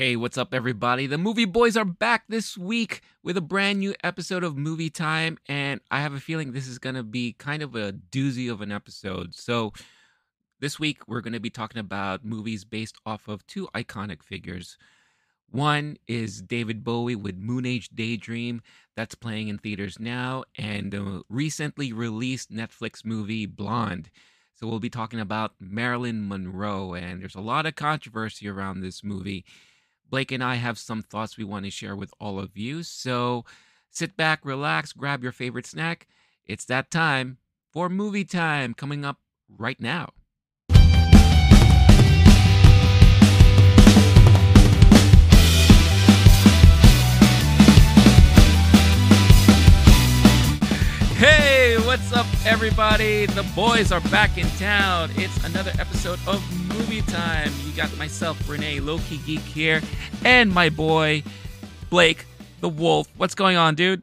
Hey, what's up, everybody? The movie boys are back this week with a brand new episode of Movie Time, and I have a feeling this is going to be kind of a doozy of an episode. So, this week we're going to be talking about movies based off of two iconic figures. One is David Bowie with Moon Age Daydream, that's playing in theaters now, and the recently released Netflix movie Blonde. So, we'll be talking about Marilyn Monroe, and there's a lot of controversy around this movie. Blake and I have some thoughts we want to share with all of you. So sit back, relax, grab your favorite snack. It's that time for movie time coming up right now. Hey, what's up, everybody? The boys are back in town. It's another episode of Movie Time. You got myself, Renee, Loki Geek here, and my boy, Blake, the Wolf. What's going on, dude?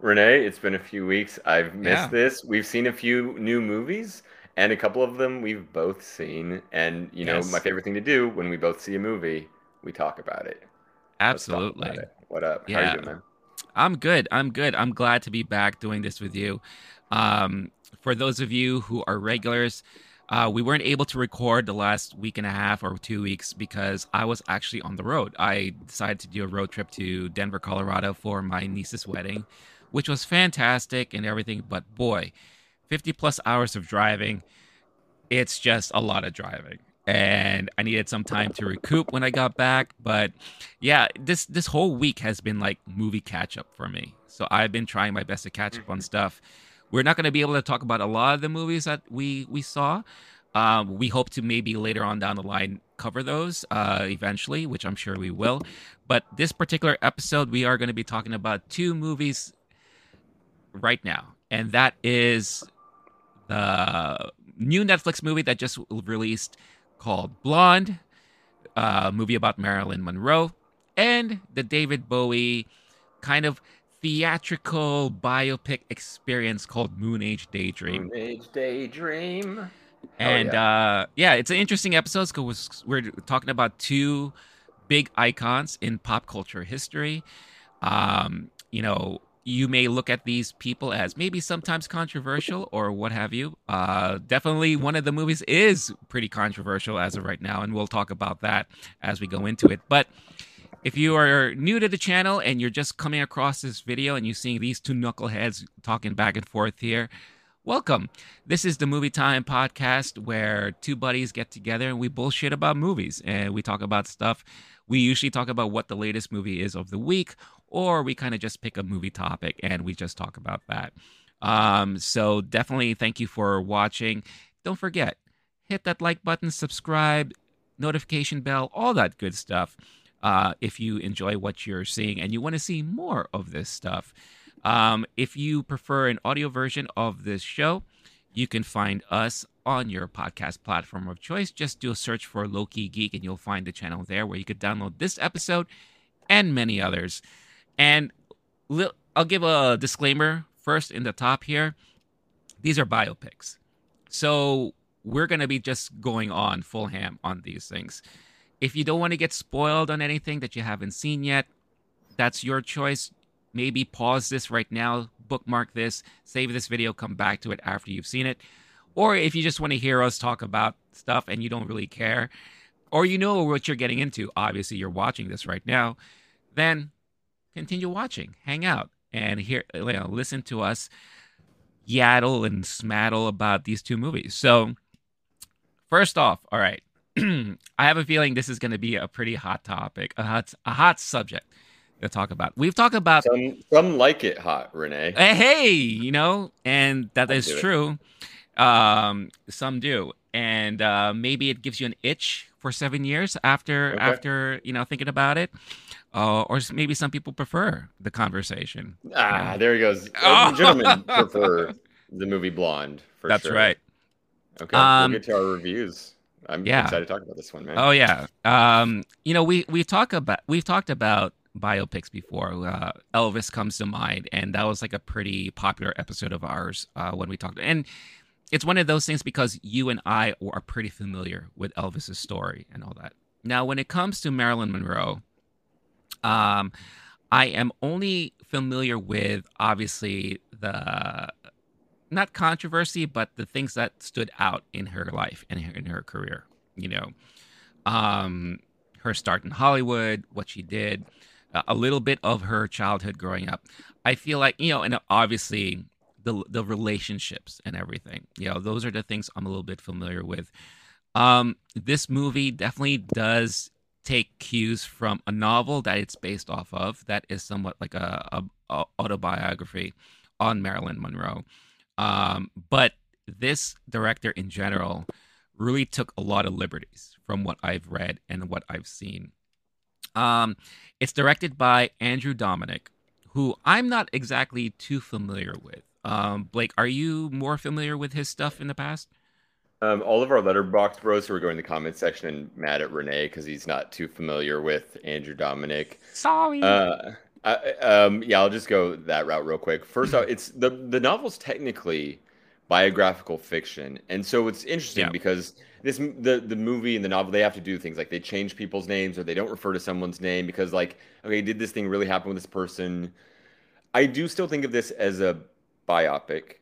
Renee, it's been a few weeks. I've missed Yeah. this. We've seen a few new movies, and a couple of them we've both seen. And you know, Yes. my favorite thing to do when we both see a movie, we talk about it. Absolutely. about it. What up? How Yeah. you doing, man? I'm good. I'm good. I'm glad to be back doing this with you. Um, for those of you who are regulars, uh, we weren't able to record the last week and a half or two weeks because I was actually on the road. I decided to do a road trip to Denver, Colorado for my niece's wedding, which was fantastic and everything. But boy, 50 plus hours of driving, it's just a lot of driving. And I needed some time to recoup when I got back. But yeah, this this whole week has been like movie catch up for me. So I've been trying my best to catch up on stuff. We're not going to be able to talk about a lot of the movies that we we saw. Um, we hope to maybe later on down the line cover those uh, eventually, which I'm sure we will. But this particular episode, we are going to be talking about two movies right now, and that is the new Netflix movie that just released called Blonde, a movie about Marilyn Monroe, and the David Bowie kind of theatrical biopic experience called Moon Age Daydream. Moon Age Daydream. And yeah. uh, yeah, it's an interesting episode because we're talking about two big icons in pop culture history. Um, you know, you may look at these people as maybe sometimes controversial or what have you. Uh, definitely, one of the movies is pretty controversial as of right now, and we'll talk about that as we go into it. But if you are new to the channel and you're just coming across this video and you're seeing these two knuckleheads talking back and forth here, welcome. This is the Movie Time podcast where two buddies get together and we bullshit about movies and we talk about stuff. We usually talk about what the latest movie is of the week, or we kind of just pick a movie topic and we just talk about that. Um, so definitely thank you for watching. Don't forget, hit that like button, subscribe, notification bell, all that good stuff. Uh, if you enjoy what you're seeing and you want to see more of this stuff. Um, if you prefer an audio version of this show, you can find us on your podcast platform of choice. Just do a search for Loki Geek and you'll find the channel there where you could download this episode and many others. And I'll give a disclaimer first in the top here. These are biopics. So we're going to be just going on full ham on these things. If you don't want to get spoiled on anything that you haven't seen yet, that's your choice. Maybe pause this right now, bookmark this, save this video, come back to it after you've seen it. Or if you just want to hear us talk about stuff and you don't really care, or you know what you're getting into, obviously you're watching this right now, then continue watching, hang out, and hear, you know, listen to us yaddle and smaddle about these two movies. So, first off, all right, I have a feeling this is going to be a pretty hot topic, a hot, a hot subject to talk about. We've talked about Some some like it hot, Renee. hey, hey, you know, and that I'll is true. Um, some do, and uh, maybe it gives you an itch for seven years after Okay. after you know thinking about it, uh, or maybe some people prefer the conversation. Ah, there he goes. Oh. Gentlemen prefer the movie Blonde. For That's sure. right. Okay, Um, we'll get to our reviews. I'm yeah. excited to talk about this one, man. Oh yeah. Um, you know, we we talk about we've talked about biopics before. Uh, Elvis comes to mind, and that was like a pretty popular episode of ours uh, when we talked. And it's one of those things because you and I are pretty familiar with Elvis's story and all that. Now, when it comes to Marilyn Monroe, um, I am only familiar with obviously the not controversy, but the things that stood out in her life and in her career. You know, um, her start in Hollywood, what she did, uh, a little bit of her childhood growing up. I feel like you know, and obviously the the relationships and everything. You know, those are the things I'm a little bit familiar with. Um, this movie definitely does take cues from a novel that it's based off of that is somewhat like a, a, a autobiography on Marilyn Monroe. Um, but this director in general really took a lot of liberties from what I've read and what I've seen. Um, it's directed by Andrew Dominik, who I'm not exactly too familiar with. Um, Blake, are you more familiar with his stuff in the past? Um, all of our Letterboxd bros who are going in the comment section and mad at Renee because he's not too familiar with Andrew Dominik. Sorry. Uh, I, um, yeah, I'll just go that route real quick. First off, it's the the novel's technically biographical fiction, and so it's interesting Yeah. because this the the movie and the novel they have to do things like they change people's names or they don't refer to someone's name because like okay, did this thing really happen with this person? I do still think of this as a biopic,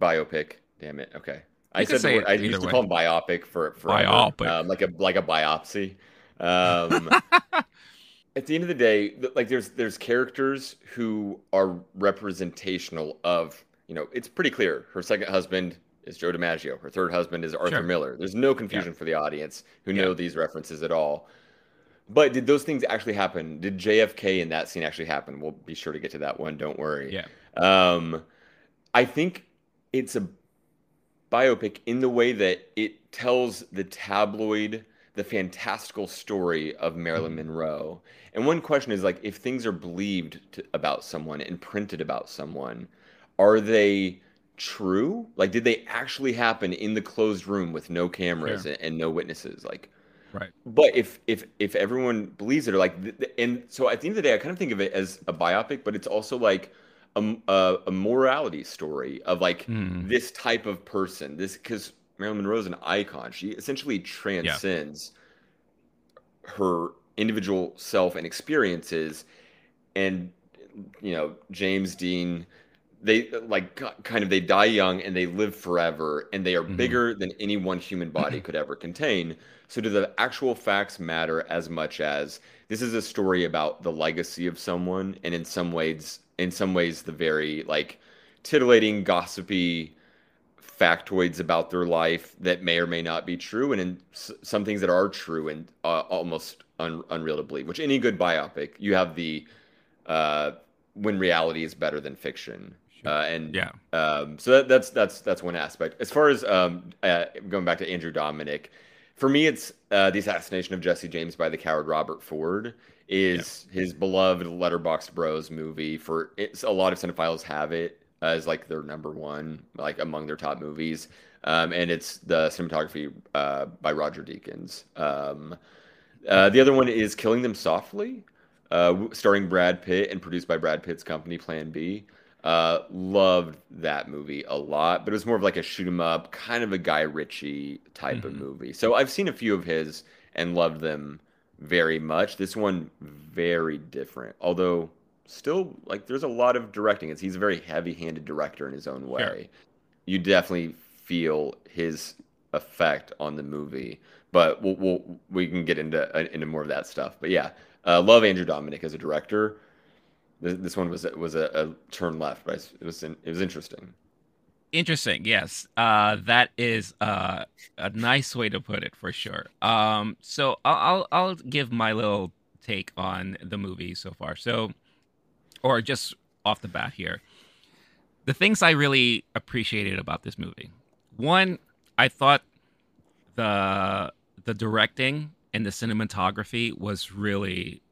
biopic. Damn it. Okay. I You can said the word, I used to way. call them biopic for Biopic. um, like a like a biopsy. Um, at the end of the day, like there's there's characters who are representational of you know it's pretty clear her second husband is Joe DiMaggio, her third husband is Arthur Sure. Miller. There's no confusion for the audience who Yeah. know these references at all. But did those things actually happen? Did JFK in that scene actually happen? We'll be sure to get to that one. Don't worry. yeah. Um, I think it's a biopic in the way that it tells the tabloid, the fantastical story of Marilyn Mhm. Monroe. And one question is like, if things are believed to, about someone and printed about someone, are they true? Like, did they actually happen in the closed room with no cameras Sure. and, and no witnesses? Like, Right. but if if if everyone believes it, or like, th- th- and so at the end of the day, I kind of think of it as a biopic, but it's also like a morality story of like Hmm. this type of person. This because Marilyn Monroe is an icon. She essentially transcends her individual self and experiences, and you know James Dean. They like kind of they die young and they live forever and they are Mhm. bigger than any one human body could ever contain. So do the actual facts matter as much as this is a story about the legacy of someone and in some ways in some ways the very like titillating gossipy factoids about their life that may or may not be true and in s- some things that are true and uh, almost un- unreal to believe which any good biopic you have the uh, when reality is better than fiction Sure. uh, and Yeah. um, so that, that's that's that's one aspect. As far as um, uh, going back to Andrew Dominik, for me, it's uh, the assassination of Jesse James by the coward Robert Ford is his beloved Letterboxd Bros movie. For it's a lot of cinephiles have it as like their number one, like among their top movies. Um, and it's the cinematography uh, by Roger Deakins. Um, uh, the other one is Killing Them Softly, uh, starring Brad Pitt and produced by Brad Pitt's company Plan B. Uh, loved that movie a lot, but it was more of like a shoot 'em up, kind of a Guy Ritchie type of Mhm. movie. So I've seen a few of his and loved them very much. This one very different, although still like there's a lot of directing. It's he's a very heavy-handed director in his own way. You definitely feel his effect on the movie, but we'll, we'll we can get into uh, into more of that stuff. But yeah, uh, love Andrew Dominik as a director. This, this one was was a, a turn left, but it was in, it was interesting. Interesting. Yes. Uh, that is uh, a nice way to put it for sure. Um, so I'll, I'll I'll give my little take on the movie so far. So, or just off the bat here, the things I really appreciated about this movie. One, I thought the the directing and the cinematography was really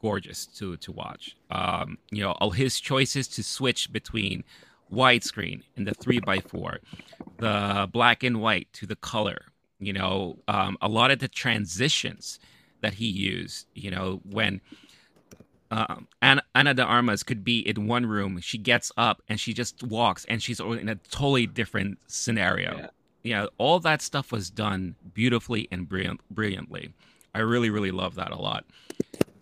gorgeous to to watch. Um, you know, all his choices to switch between widescreen and the three by four, the black and white to the color. You know, um, a lot of the transitions that he used. You know, when um, Anna, Ana de Armas could be in one room, she gets up and she just walks, and she's in a totally different scenario. Yeah. You know, all that stuff was done beautifully and brilliant, brilliantly. I really, really love that a lot.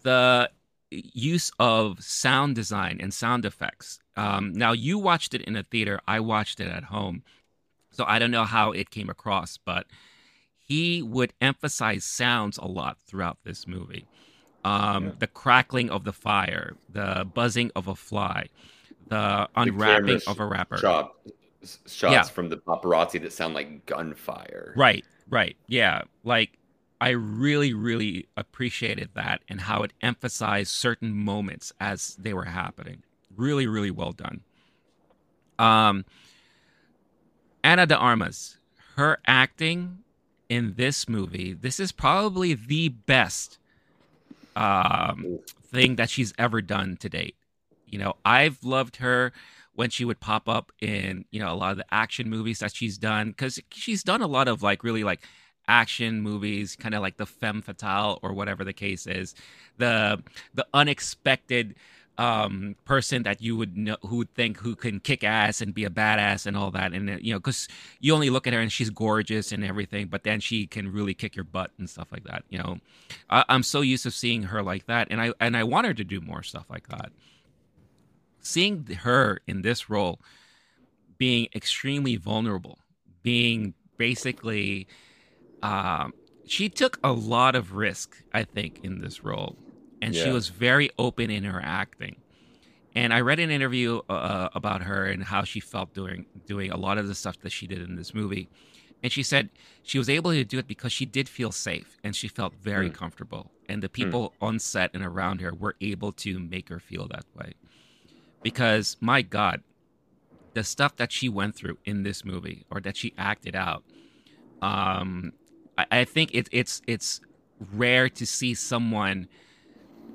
The use of sound design and sound effects. Um, now, you watched it in a theater, I watched it at home. So I don't know how it came across, but he would emphasize sounds a lot throughout this movie. Um, yeah. The crackling of the fire, the buzzing of a fly, the unwrapping the of a wrapper. Shot, shots yeah. from the paparazzi that sound like gunfire. Right, right. Yeah. Like I really, really appreciated that and how it emphasized certain moments as they were happening. Really, really well done. Um, Ana de Armas, her acting in this movie, this is probably the best um, thing that she's ever done to date. You know, I've loved her when she would pop up in you know a lot of the action movies that she's done because she's done a lot of like really like action movies, kind of like the femme fatale or whatever the case is, the the unexpected um, person that you would know who would think who can kick ass and be a badass and all that, and you know, because you only look at her and she's gorgeous and everything, but then she can really kick your butt and stuff like that. You know, I, I'm so used to seeing her like that, and I and I want her to do more stuff like that. Seeing her in this role, being extremely vulnerable, being basically um, she took a lot of risk, I think, in this role, and yeah. she was very open in her acting. And I read an interview uh, about her and how she felt doing doing a lot of the stuff that she did in this movie, and she said she was able to do it because she did feel safe and she felt very mm. comfortable, and the hmm. people mm. on set and around her were able to make her feel that way. Because my God, the stuff that she went through in this movie or that she acted out, um, I, I think it, it's it's rare to see someone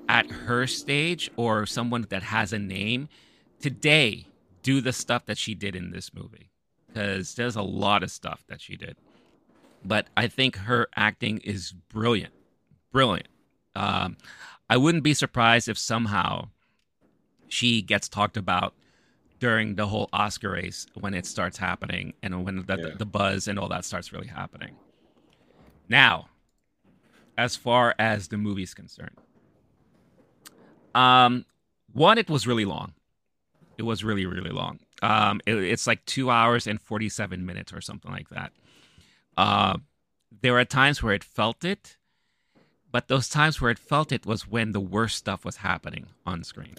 at her stage or someone that has a name today do the stuff that she did in this movie. Because there's a lot of stuff that she did. But i think her acting is brilliant. Brilliant. Um, i wouldn't be surprised if somehow she gets talked about during the whole oscar race when it starts happening and when the, yeah. the buzz and all that starts really happening. Now, as far as the movie's concerned, um, one, it was really long. It was really, really long. Um, it, it's like two hours and 47 minutes or something like that. Uh, there were times where it felt it, but those times where it felt it was when the worst stuff was happening on screen.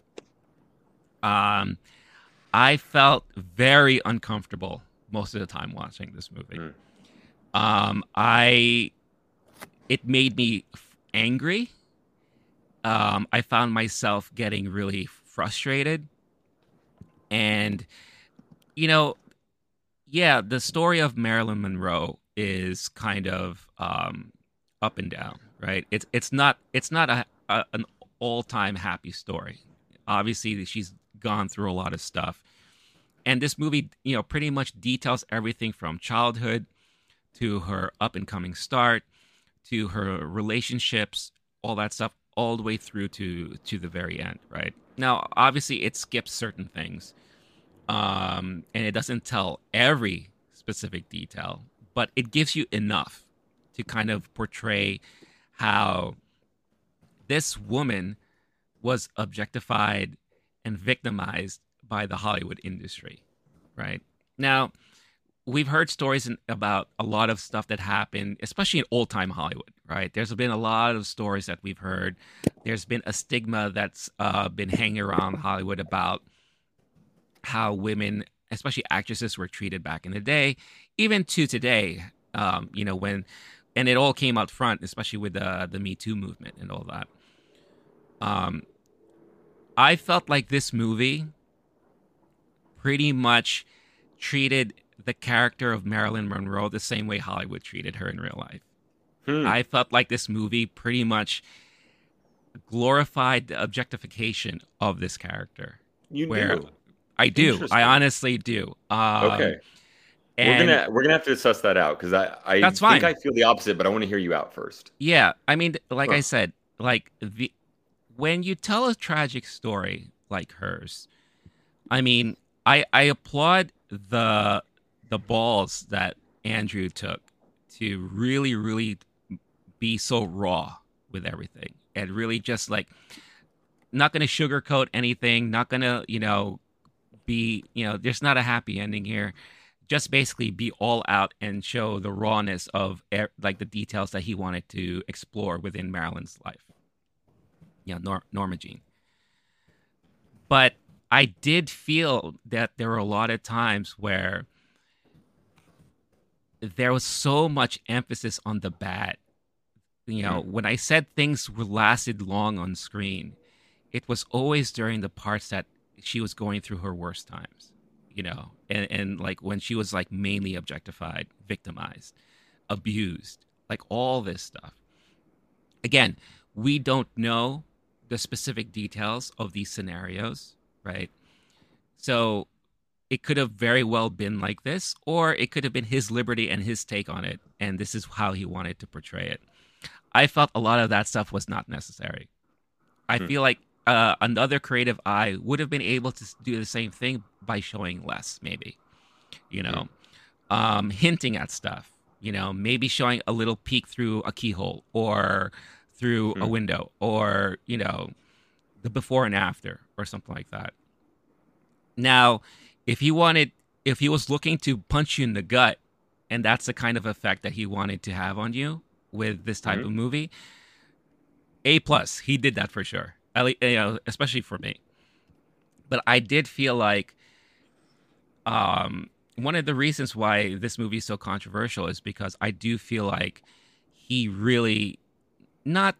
Um, I felt very uncomfortable most of the time watching this movie. Mm. Um, I it made me angry. Um, I found myself getting really frustrated. And, you know, yeah, the story of Marilyn Monroe is kind of um, up and down, right? It's it's not it's not a, a an all time happy story. Obviously, she's gone through a lot of stuff, and this movie, you know, pretty much details everything from childhood to her up and coming start to her relationships, all that stuff, all the way through to to the very end, right? Now, obviously, it skips certain things, um, and it doesn't tell every specific detail, but it gives you enough to kind of portray how this woman was objectified and victimized by the Hollywood industry, right? Now, we've heard stories in, about a lot of stuff that happened, especially in old time Hollywood, right? There's been a lot of stories that we've heard. There's been a stigma that's uh, been hanging around Hollywood about how women, especially actresses, were treated back in the day, even to today. Um, you know, when, and it all came out front, especially with the the Me Too movement and all that. Um, I felt like this movie pretty much treated the character of Marilyn Monroe the same way Hollywood treated her in real life. Hmm. I felt like this movie pretty much glorified the objectification of this character. You where do. I do. I honestly do. Um, Okay. We're gonna we're gonna have to suss that out because I I That's think. I feel the opposite, but I want to hear you out first. Yeah, I mean, like I said, like the when you tell a tragic story like hers, I mean, I I applaud the the balls that Andrew took to really really be so raw with everything and really just like not going to sugarcoat anything, not going to, you know, be, you know, there's not a happy ending here. Just basically be all out and show the rawness of like the details that he wanted to explore within Marilyn's life. You know, Nor- Norma Jean. But I did feel that there were a lot of times where there was so much emphasis on the bad. You know, mm. when I said things were lasted long on screen, it was always during the parts that she was going through her worst times, you know, and, and like when she was like mainly objectified, victimized, abused, like all this stuff. Again, we don't know the specific details of these scenarios, right? So it could have very well been like this, or it could have been his liberty and his take on it, and this is how he wanted to portray it. I felt a lot of that stuff was not necessary. I Hmm. feel like uh, another creative eye would have been able to do the same thing by showing less, maybe, you know, um, hinting at stuff, you know, maybe showing a little peek through a keyhole or through a Hmm. window or, you know, the before and after or something like that. Now, if he wanted, if he was looking to punch you in the gut, and that's the kind of effect that he wanted to have on you with this type Mhm. of movie, a plus. He did that for sure. At least, you know, especially for me. But I did feel like, um, one of the reasons why this movie is so controversial is because I do feel like he really not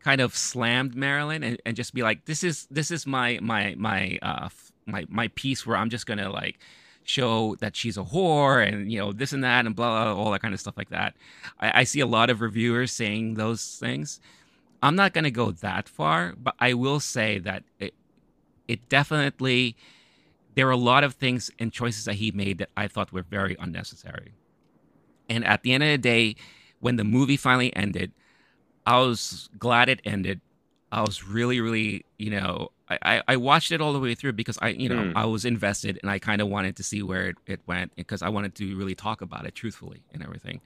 kind of slammed Marilyn and, and just be like, this is this is my my my uh my my piece where I'm just gonna like show that she's a whore and you know this and that and blah, blah all that kind of stuff like that. I, I see a lot of reviewers saying those things. I'm not gonna go that far, but I will say that it it definitely there were a lot of things and choices that he made that I thought were very unnecessary. And at the end of the day, when the movie finally ended, I was glad it ended. I was really, really, you know, I, I, watched it all the way through because I, you know, Hmm. I was invested and I kind of wanted to see where it, it went because I wanted to really talk about it truthfully and everything.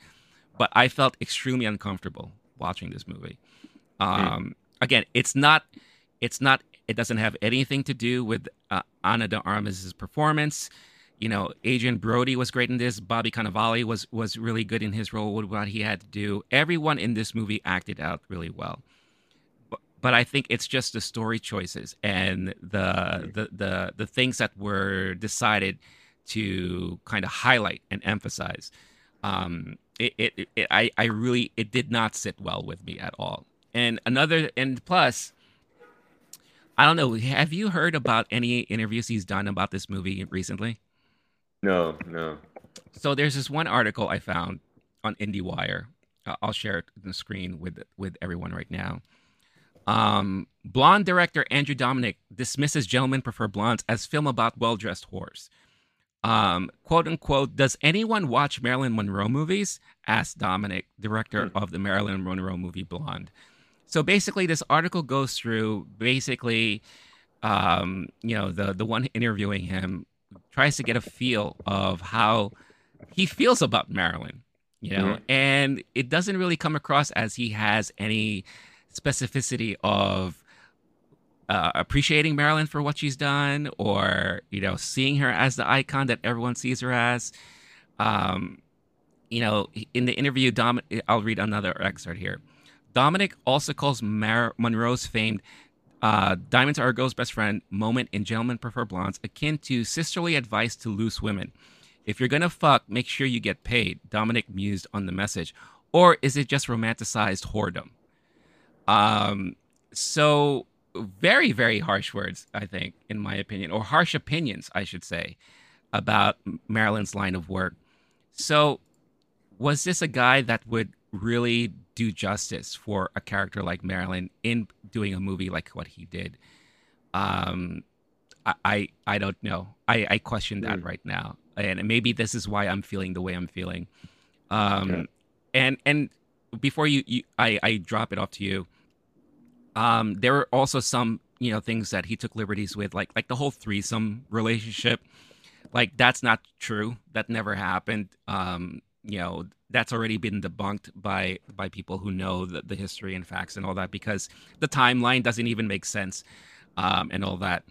But I felt extremely uncomfortable watching this movie. Um, Again, it's not, it's not, it doesn't have anything to do with uh, Ana de Armas' performance. You know, Adrien Brody was great in this. Bobby Cannavale was was really good in his role with what he had to do. Everyone in this movie acted out really well. But, I think it's just the story choices and the the the the things that were decided to kind of highlight and emphasize. Um, it, it, it I I really it did not sit well with me at all. And another and plus, I don't know. Have you heard about any interviews he's done about this movie recently? No, no. So there's this one article I found on IndieWire. Uh, I'll share it on the screen with with everyone right now. Um, blonde director Andrew Dominik dismisses Gentlemen Prefer Blondes as film about well dressed whores. Um, quote unquote, does anyone watch Marilyn Monroe movies? asked Dominik, director of the Marilyn Monroe movie Blonde. So basically, this article goes through basically, um, you know, the the one interviewing him tries to get a feel of how he feels about Marilyn, you know, Mhm. and it doesn't really come across as he has any specificity of uh, appreciating Marilyn for what she's done or, you know, seeing her as the icon that everyone sees her as. Um, you know, in the interview, Dom, I'll read another excerpt here. Dominik also calls Mar- Monroe's famed uh, Diamonds Are a Girl's Best Friend moment in Gentlemen Prefer Blondes akin to sisterly advice to loose women. If you're gonna fuck, make sure you get paid. Dominik mused on the message, or is it just romanticized whoredom? Um, so very, very harsh words, I think, in my opinion, or harsh opinions, I should say, about Marilyn's line of work. So, was this a guy that would really do justice for a character like Marilyn in doing a movie like what he did? Um, I I, I don't know. I I question that Mm. right now, and maybe this is why I'm feeling the way I'm feeling. Um, Okay. and and before you, you I I drop it off to you. Um, there were also some you know things that he took liberties with, like like the whole threesome relationship. Like that's not true. That never happened. Um, you know that's already been debunked by by people who know the, the history and facts and all that because the timeline doesn't even make sense um, and all that.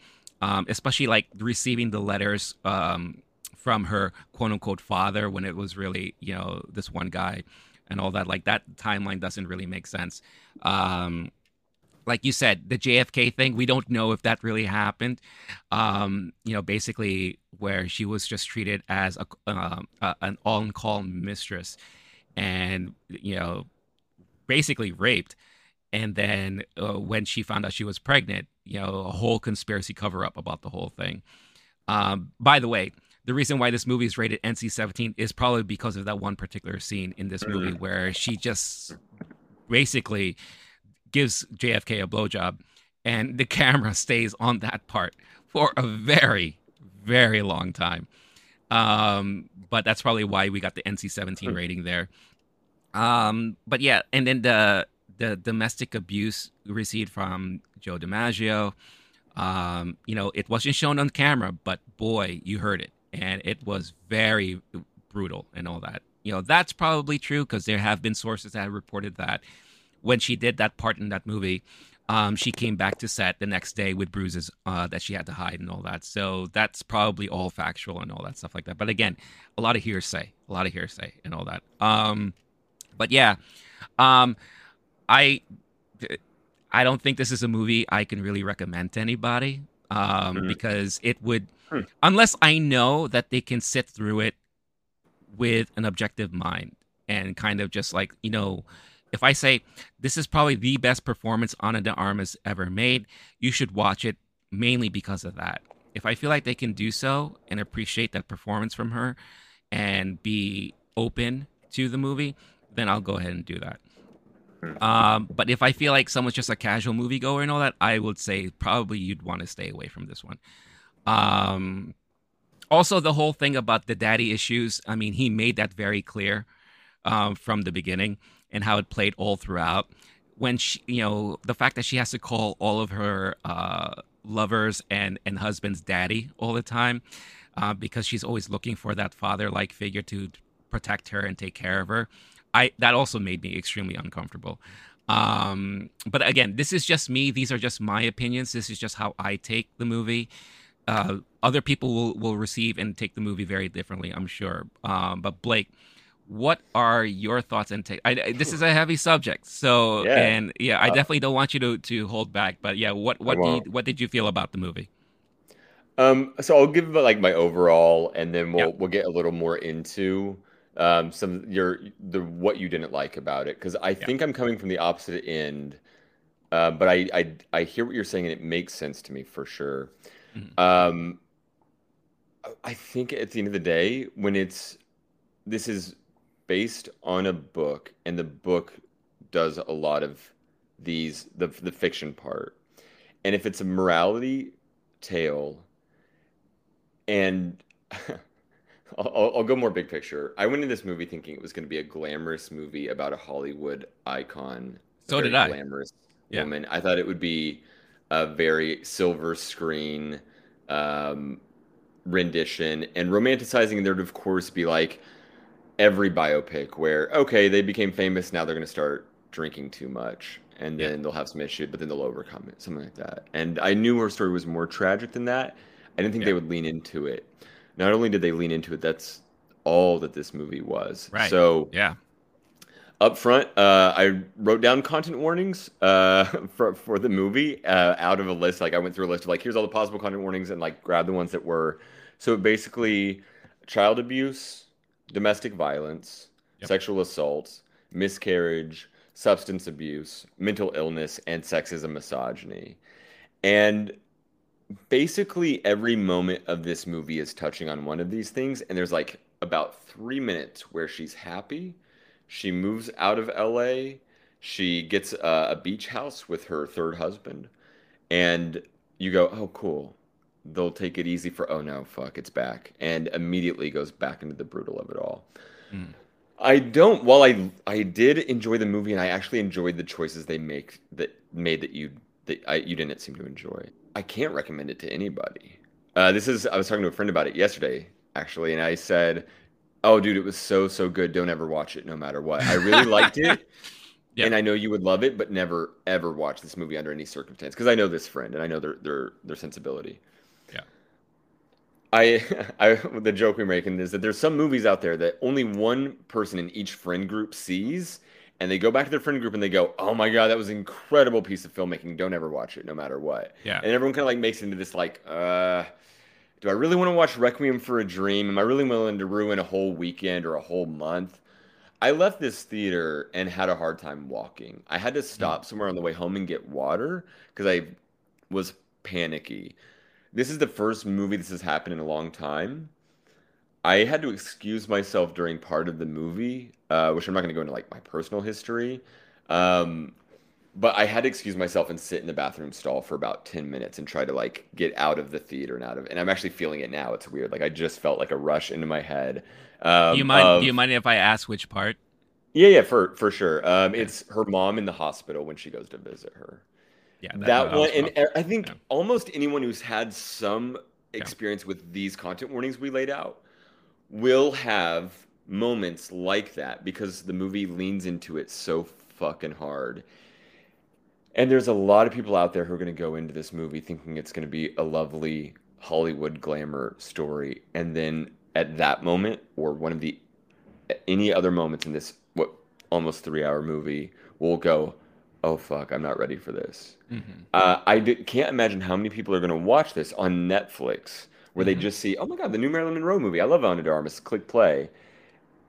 Um, especially like receiving the letters um, from her quote unquote father when it was really you know this one guy and all that. Like that timeline doesn't really make sense. Um, like you said, the JFK thing, we don't know if that really happened. Um, you know, basically where she was just treated as a, a an on-call mistress, and you know, basically raped. And then uh, when she found out she was pregnant, you know, a whole conspiracy cover-up about the whole thing. Um, by the way, the reason why this movie is rated NC-17 is probably because of that one particular scene in this movie where she just basically gives JFK a blowjob, and the camera stays on that part for a very, very long time. Um, but that's probably why we got the NC-17 rating there. Um, but yeah, and then the the domestic abuse received from Joe DiMaggio. Um, you know, it wasn't shown on camera, but boy, you heard it, and it was very brutal and all that. You know, that's probably true because there have been sources that have reported that when she did that part in that movie, um, she came back to set the next day with bruises uh, that she had to hide and all that. So that's probably all factual and all that stuff like that. But again, a lot of hearsay, a lot of hearsay and all that. Um, but yeah, um, I I don't think this is a movie I can really recommend to anybody um, Mhm. because it would, Hmm. unless I know that they can sit through it with an objective mind and kind of just like you know if i say this is probably the best performance ana de armas ever made you should watch it mainly because of that. If i feel like they can do so and appreciate that performance from her and be open to the movie then i'll go ahead and do that. Um, but if i feel like someone's just a casual moviegoer and all that i would say probably you'd want to stay away from this one. Um, also the whole thing about the daddy issues i mean he made that very clear um, from the beginning and how it played all throughout. When she you know the fact that she has to call all of her uh, lovers and and husbands daddy all the time uh, because she's always looking for that father like figure to protect her and take care of her i that also made me extremely uncomfortable. Um but again this is just me. These are just my opinions. This is just how i take the movie. Uh, other people will, will receive and take the movie very differently, I'm sure. Um, but Blake, what are your thoughts and take? I, this is a heavy subject, so Yeah. and yeah, I Uh, definitely don't want you to to hold back. But yeah, what what did what did you feel about the movie? Um, so I'll give like my overall, and then we'll Yeah. we'll get a little more into um some your the what you didn't like about it because I think I'm coming from the opposite end. Uh, but I, I I hear what you're saying and it makes sense to me for sure. Mhm. Um, I think at the end of the day, when it's this is based on a book, and the book does a lot of these the the fiction part, and if it's a morality tale, and I'll, I'll go more big picture. I went into this movie thinking it was going to be a glamorous movie about a Hollywood icon, So did I. Glamorous Yeah. woman. I thought it would be a very silver screen um, rendition and romanticizing. And there'd of course be like every biopic where okay they became famous now they're going to start drinking too much and Yeah. then they'll have some issue but then they'll overcome it something like that and i knew her story was more tragic than that i didn't think Yeah. they would lean into it not only did they lean into it that's all that this movie was Right. so Yeah, up front, uh, I wrote down content warnings uh, for for the movie uh, out of a list. Like I went through a list of like, here's all the possible content warnings, and like grabbed the ones that were. So basically, child abuse, domestic violence, Yep. sexual assault, miscarriage, substance abuse, mental illness, and sexism, misogyny, and basically every moment of this movie is touching on one of these things. And there's like about three minutes where she's happy she moves out of LA. She gets a, a beach house with her third husband. And you go, oh, cool. They'll take it easy for oh no, fuck, it's back, and immediately goes back into the brutal of it all. Mm. I don't. While I I did enjoy the movie, and I actually enjoyed the choices they make that made that you that I, you didn't seem to enjoy. I can't recommend it to anybody. Uh, this is I was talking to a friend about it yesterday actually, and I said, "Oh, dude, it was so so good. Don't ever watch it, no matter what. I really liked it." Yep. And I know you would love it, but never ever watch this movie under any circumstance because I know this friend and I know their their their sensibility. I I the joke we're making is that there's some movies out there that only one person in each friend group sees, and they go back to their friend group and they go, "Oh my god, that was an incredible piece of filmmaking. Don't ever watch it, no matter what." Yeah. And everyone kind of like makes into this like, uh, do I really want to watch Requiem for a Dream? Am I really willing to ruin a whole weekend or a whole month? I left this theater and had a hard time walking. I had to hmm. stop somewhere on the way home and get water because I was panicky. This is the first movie this has happened in a long time. I had to excuse myself during part of the movie, uh, which I'm not going to go into like my personal history. Um, but I had to excuse myself and sit in the bathroom stall for about 10 minutes and try to like get out of the theater and out of and I'm actually feeling it now. It's weird. Like I just felt like a rush into my head. Um, do you mind of, do you mind if I ask which part? Yeah, yeah, for for sure. Um, okay. it's her mom in the hospital when she goes to visit her. Yeah, that, that one and I think yeah. almost anyone who's had some experience yeah. with these content warnings we laid out will have moments like that because the movie leans into it so fucking hard and there's a lot of people out there who are going to go into this movie thinking it's going to be a lovely Hollywood glamour story. And then at that moment, or one of the any other moments in this what almost three hour movie, will go, oh fuck, I'm not ready for this. Mm-hmm. Uh, I d- can't imagine how many people are going to watch this on Netflix where mm-hmm. they just see, oh my god, the new Marilyn Monroe movie. I love Ana de Armas. Click play.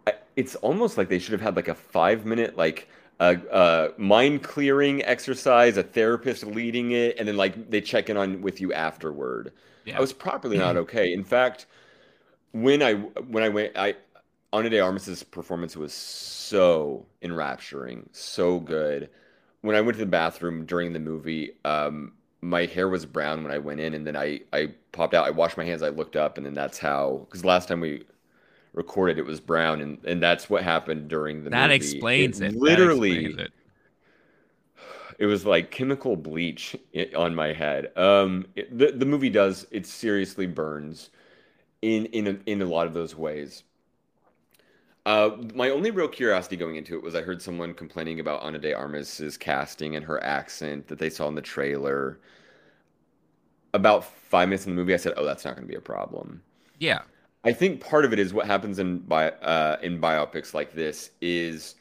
I, it's almost like they should have had like a five minute like a, a mind clearing exercise, a therapist leading it, and then like they check in on with you afterward. Yeah. I was properly not okay. In fact, when I when I went, I Ana de Armas's performance was so enrapturing, so good. When I went to the bathroom during the movie, um, my hair was brown when I went in, and then I I popped out. I washed my hands. I looked up, and then that's how. Because last time we recorded, it was brown, and and that's what happened during the movie that movie. Explains it, it. Literally, explains it. it was like chemical bleach on my head. Um, it, the the movie does it seriously burns in in a, in a lot of those ways. Uh, my only real curiosity going into it was I heard someone complaining about Ana de Armas's casting and her accent that they saw in the trailer. About five minutes in the movie, I said, "Oh, that's not going to be a problem." Yeah, I think part of it is what happens in bi- uh, in biopics like this is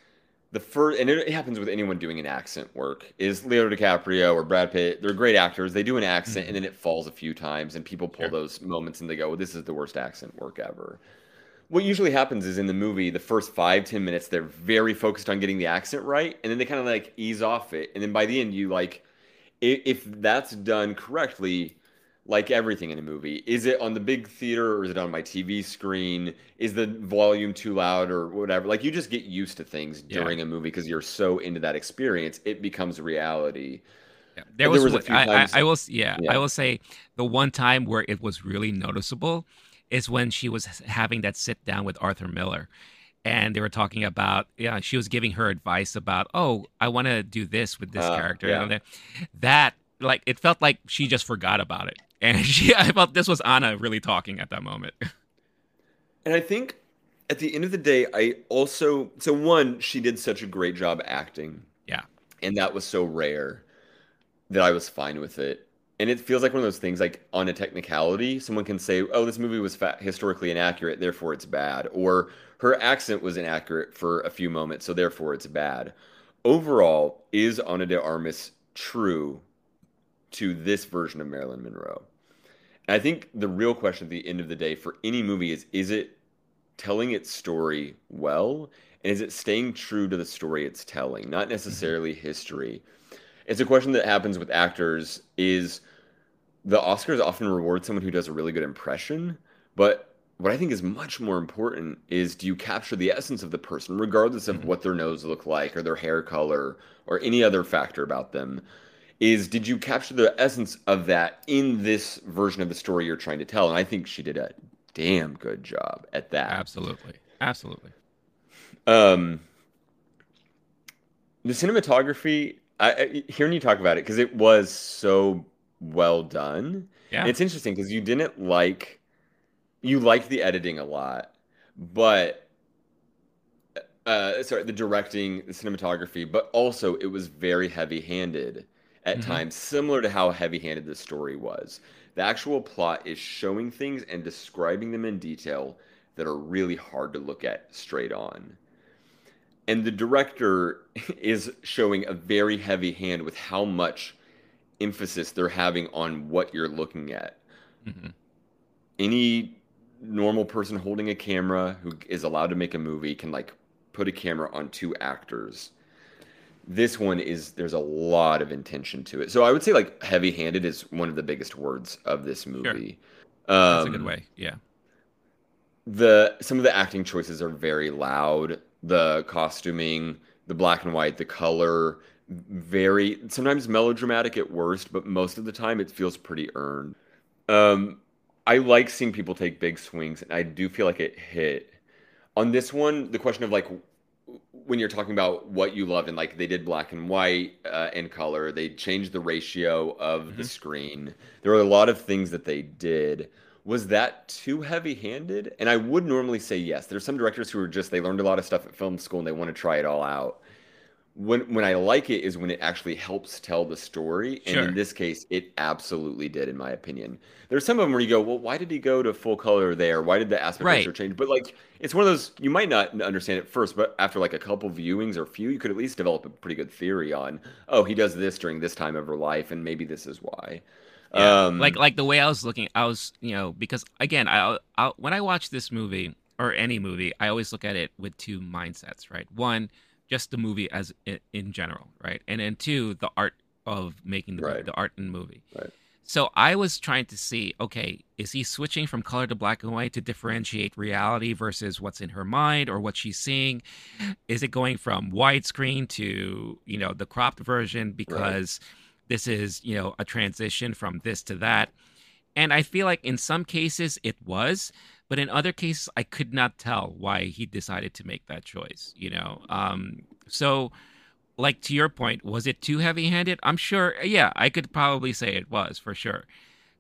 the first, and it, happens with anyone doing an accent work. Is Leonardo DiCaprio or Brad Pitt? They're great actors. They do an accent, mm-hmm. and then it falls a few times, and people pull sure. those moments and they go, well, "This is the worst accent work ever." What usually happens is in the movie, the first five ten minutes, they're very focused on getting the accent right, and then they kind of like ease off it, and then by the end, you like, if, if that's done correctly, like everything in a movie. Is it on the big theater or is it on my TV screen? Is the volume too loud or whatever? Like you just get used to things yeah. during a movie because you're so into that experience, it becomes reality. Yeah. There, was, there was, a few I, times. I, I will, yeah, yeah, I will say the one time where it was really noticeable is when she was having that sit down with Arthur Miller. And they were talking about, yeah, she was giving her advice about, oh, I want to do this with this uh, character. Yeah. That, like, it felt like she just forgot about it and she I felt this was Anna really talking at that moment. And I think at the end of the day, I also so one, she did such a great job acting. Yeah. And that was so rare that I was fine with it. And it feels like one of those things like on a technicality, someone can say, "Oh, this movie was historically inaccurate, therefore it's bad," or her accent was inaccurate for a few moments, so therefore it's bad. Overall, is Ana de Armas true to this version of Marilyn Monroe. And I think the real question at the end of the day for any movie is is it telling its story well and is it staying true to the story it's telling, not necessarily mm-hmm. history. It's a question that happens with actors is the Oscars often reward someone who does a really good impression, but what I think is much more important is do you capture the essence of the person, regardless of mm-hmm. what their nose look like or their hair color or any other factor about them? is did you capture the essence of that in this version of the story you're trying to tell? And I think she did a damn good job at that. Absolutely. Absolutely. Um, the cinematography, I, hearing you talk about it because it was so well done. Yeah. It's interesting because you didn't like you liked the editing a lot, but uh, sorry, the directing, the cinematography, but also it was very heavy-handed at Mm-hmm. times, similar to how heavy-handed the story was. The actual plot is showing things and describing them in detail that are really hard to look at straight on. And the director is showing a very heavy hand with how much emphasis they're having on what you're looking at. Mhm. Any normal person holding a camera who is allowed to make a movie can like put a camera on two actors. This one is there's a lot of intention to it. So I would say like heavy-handed is one of the biggest words of this movie. That's a Um, good way. Yeah. the some of the acting choices are very loud. The costuming, the black and white, the color, very sometimes melodramatic at worst, but most of the time it feels pretty earned. Um, I like seeing people take big swings, and I do feel like it hit. On this one, the question of like when you're talking about what you love, and like they did black and white uh, and color, they changed the ratio of the Mhm. screen. There were a lot of things that they did. Was that too heavy-handed? And I would normally say yes. There's some directors who are just they learned a lot of stuff at film school and they want to try it all out. When when I like it is when it actually helps tell the story, and Sure. in this case, it absolutely did, in my opinion. There's some of them where you go, well, why did he go to full color there? Why did the aspect Right. ratio change? But like, it's one of those you might not understand it first, but after like a couple viewings or few, you could at least develop a pretty good theory on, oh, he does this during this time of her life, and maybe this is why. Yeah. Um, like like the way I was looking, I was you know because again, I, I when I watch this movie or any movie, I always look at it with two mindsets, right? One, just the movie as in, in general, right, and then two, the art of making the Right. the art in the movie. Right. So I was trying to see, okay, is he switching from color to black and white to differentiate reality versus what's in her mind or what she's seeing? Is it going from widescreen to, you know, the cropped version because this is, you know, a transition from this to that? And I feel like in some cases it was, but in other cases I could not tell why he decided to make that choice, you know. Um so like to your point, was it too heavy-handed? I'm sure. Yeah, I could probably say it was for sure.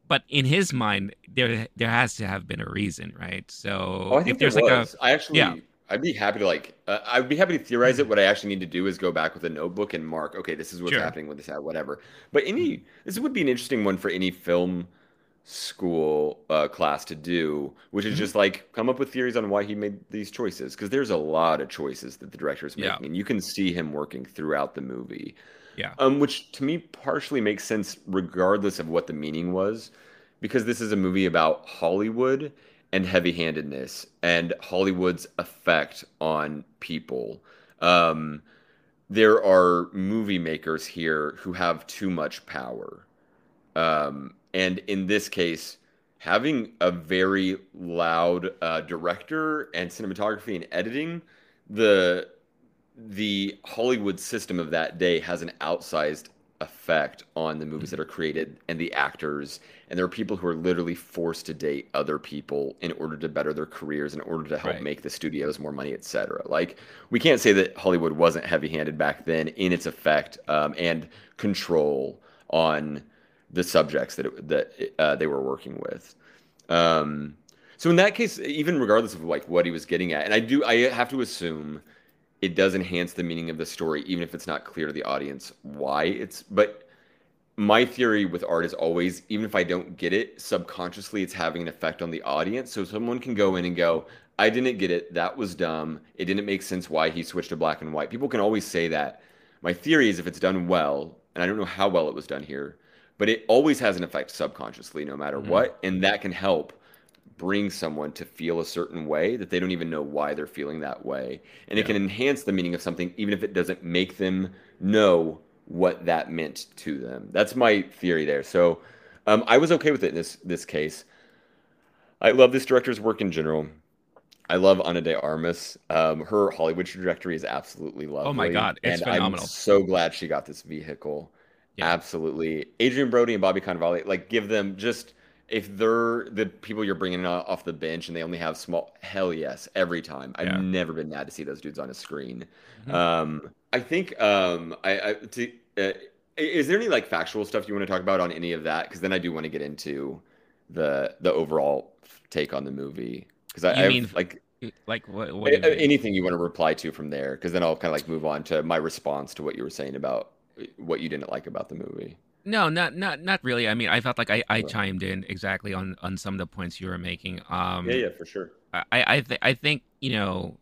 But in his mind, there there has to have been a reason, right? So Oh, if there's there like a I actually, yeah. I'd be happy to like, uh, I'd be happy to theorize it. What I actually need to do is go back with a notebook and mark. Okay, this is what's Sure. happening with this, at whatever. But any, this would be an interesting one for any film school uh, class to do, which is Mhm. just like come up with theories on why he made these choices. Because there's a lot of choices that the director is Yeah. making, and you can see him working throughout the movie. Yeah. Um, which to me partially makes sense regardless of what the meaning was, because this is a movie about Hollywood and heavy-handedness and Hollywood's effect on people. Um, there are movie makers here who have too much power. Um, and in this case, having a very loud uh, director and cinematography and editing, the the Hollywood system of that day has an outsized effect on the movies that are created and the actors. And there are people who are literally forced to date other people in order to better their careers, in order to help Right. make the studios more money, etc. Like we can't say that Hollywood wasn't heavy-handed back then in its effect um, and control on the subjects that it, that uh, they were working with. Um, so in that case, even regardless of like what he was getting at, and I do, I have to assume it does enhance the meaning of the story, even if it's not clear to the audience why it's. But my theory with art is always, even if I don't get it, subconsciously it's having an effect on the audience. So someone can go in and go, I didn't get it. That was dumb. It didn't make sense why he switched to black and white. People can always say that. My theory is if it's done well, and I don't know how well it was done here, but it always has an effect subconsciously, no matter Mhm. what. And that can help bring someone to feel a certain way that they don't even know why they're feeling that way. And it can enhance the meaning of something, even if it doesn't make them know what that meant to them. That's my theory there. So um, I was okay with it in this this case. I love this director's work in general. I love Ana de Armas. Um, her Hollywood trajectory is absolutely lovely. Oh my God, it's and phenomenal. I'm so glad she got this vehicle. yeah. absolutely. Adrien Brody and Bobby Cannavale, like give them just if they're the people you're bringing off the bench and they only have small, hell yes, every time. I've yeah. never been mad to see those dudes on a screen. Mm-hmm. Um, I think um, I, I to, uh, is there any like factual stuff you want to talk about on any of that? Because then I do want to get into the the overall take on the movie. Because I, I mean like like what, what anything you want to reply to from there? Because then I'll kind of like move on to my response to what you were saying about what you didn't like about the movie. No, not not not really. I mean, I felt like I, I chimed in exactly on on some of the points you were making. Um, yeah, yeah, for sure. I I th- I think you know,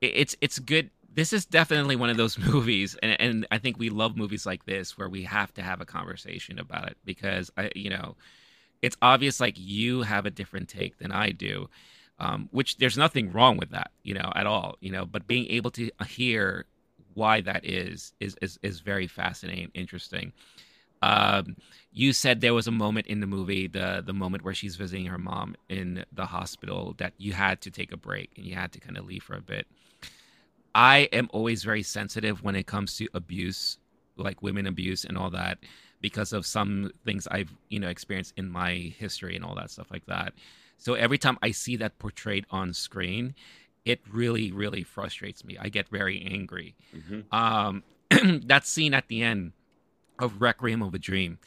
it's it's good. This is definitely one of those movies, and and I think we love movies like this where we have to have a conversation about it because I you know, it's obvious like you have a different take than I do. Um, which there's nothing wrong with that, you know, at all, you know. But being able to hear why that is is is, is very fascinating, interesting. Um, you said there was a moment in the movie, the the moment where she's visiting her mom in the hospital, that you had to take a break and you had to kind of leave for a bit. I am always very sensitive when it comes to abuse, like women abuse and all that, because of some things I've you know experienced in my history and all that stuff like that. So every time I see that portrayed on screen, it really really frustrates me. I get very angry. Mm-hmm. Um, that scene at the end of Requiem of a Dream,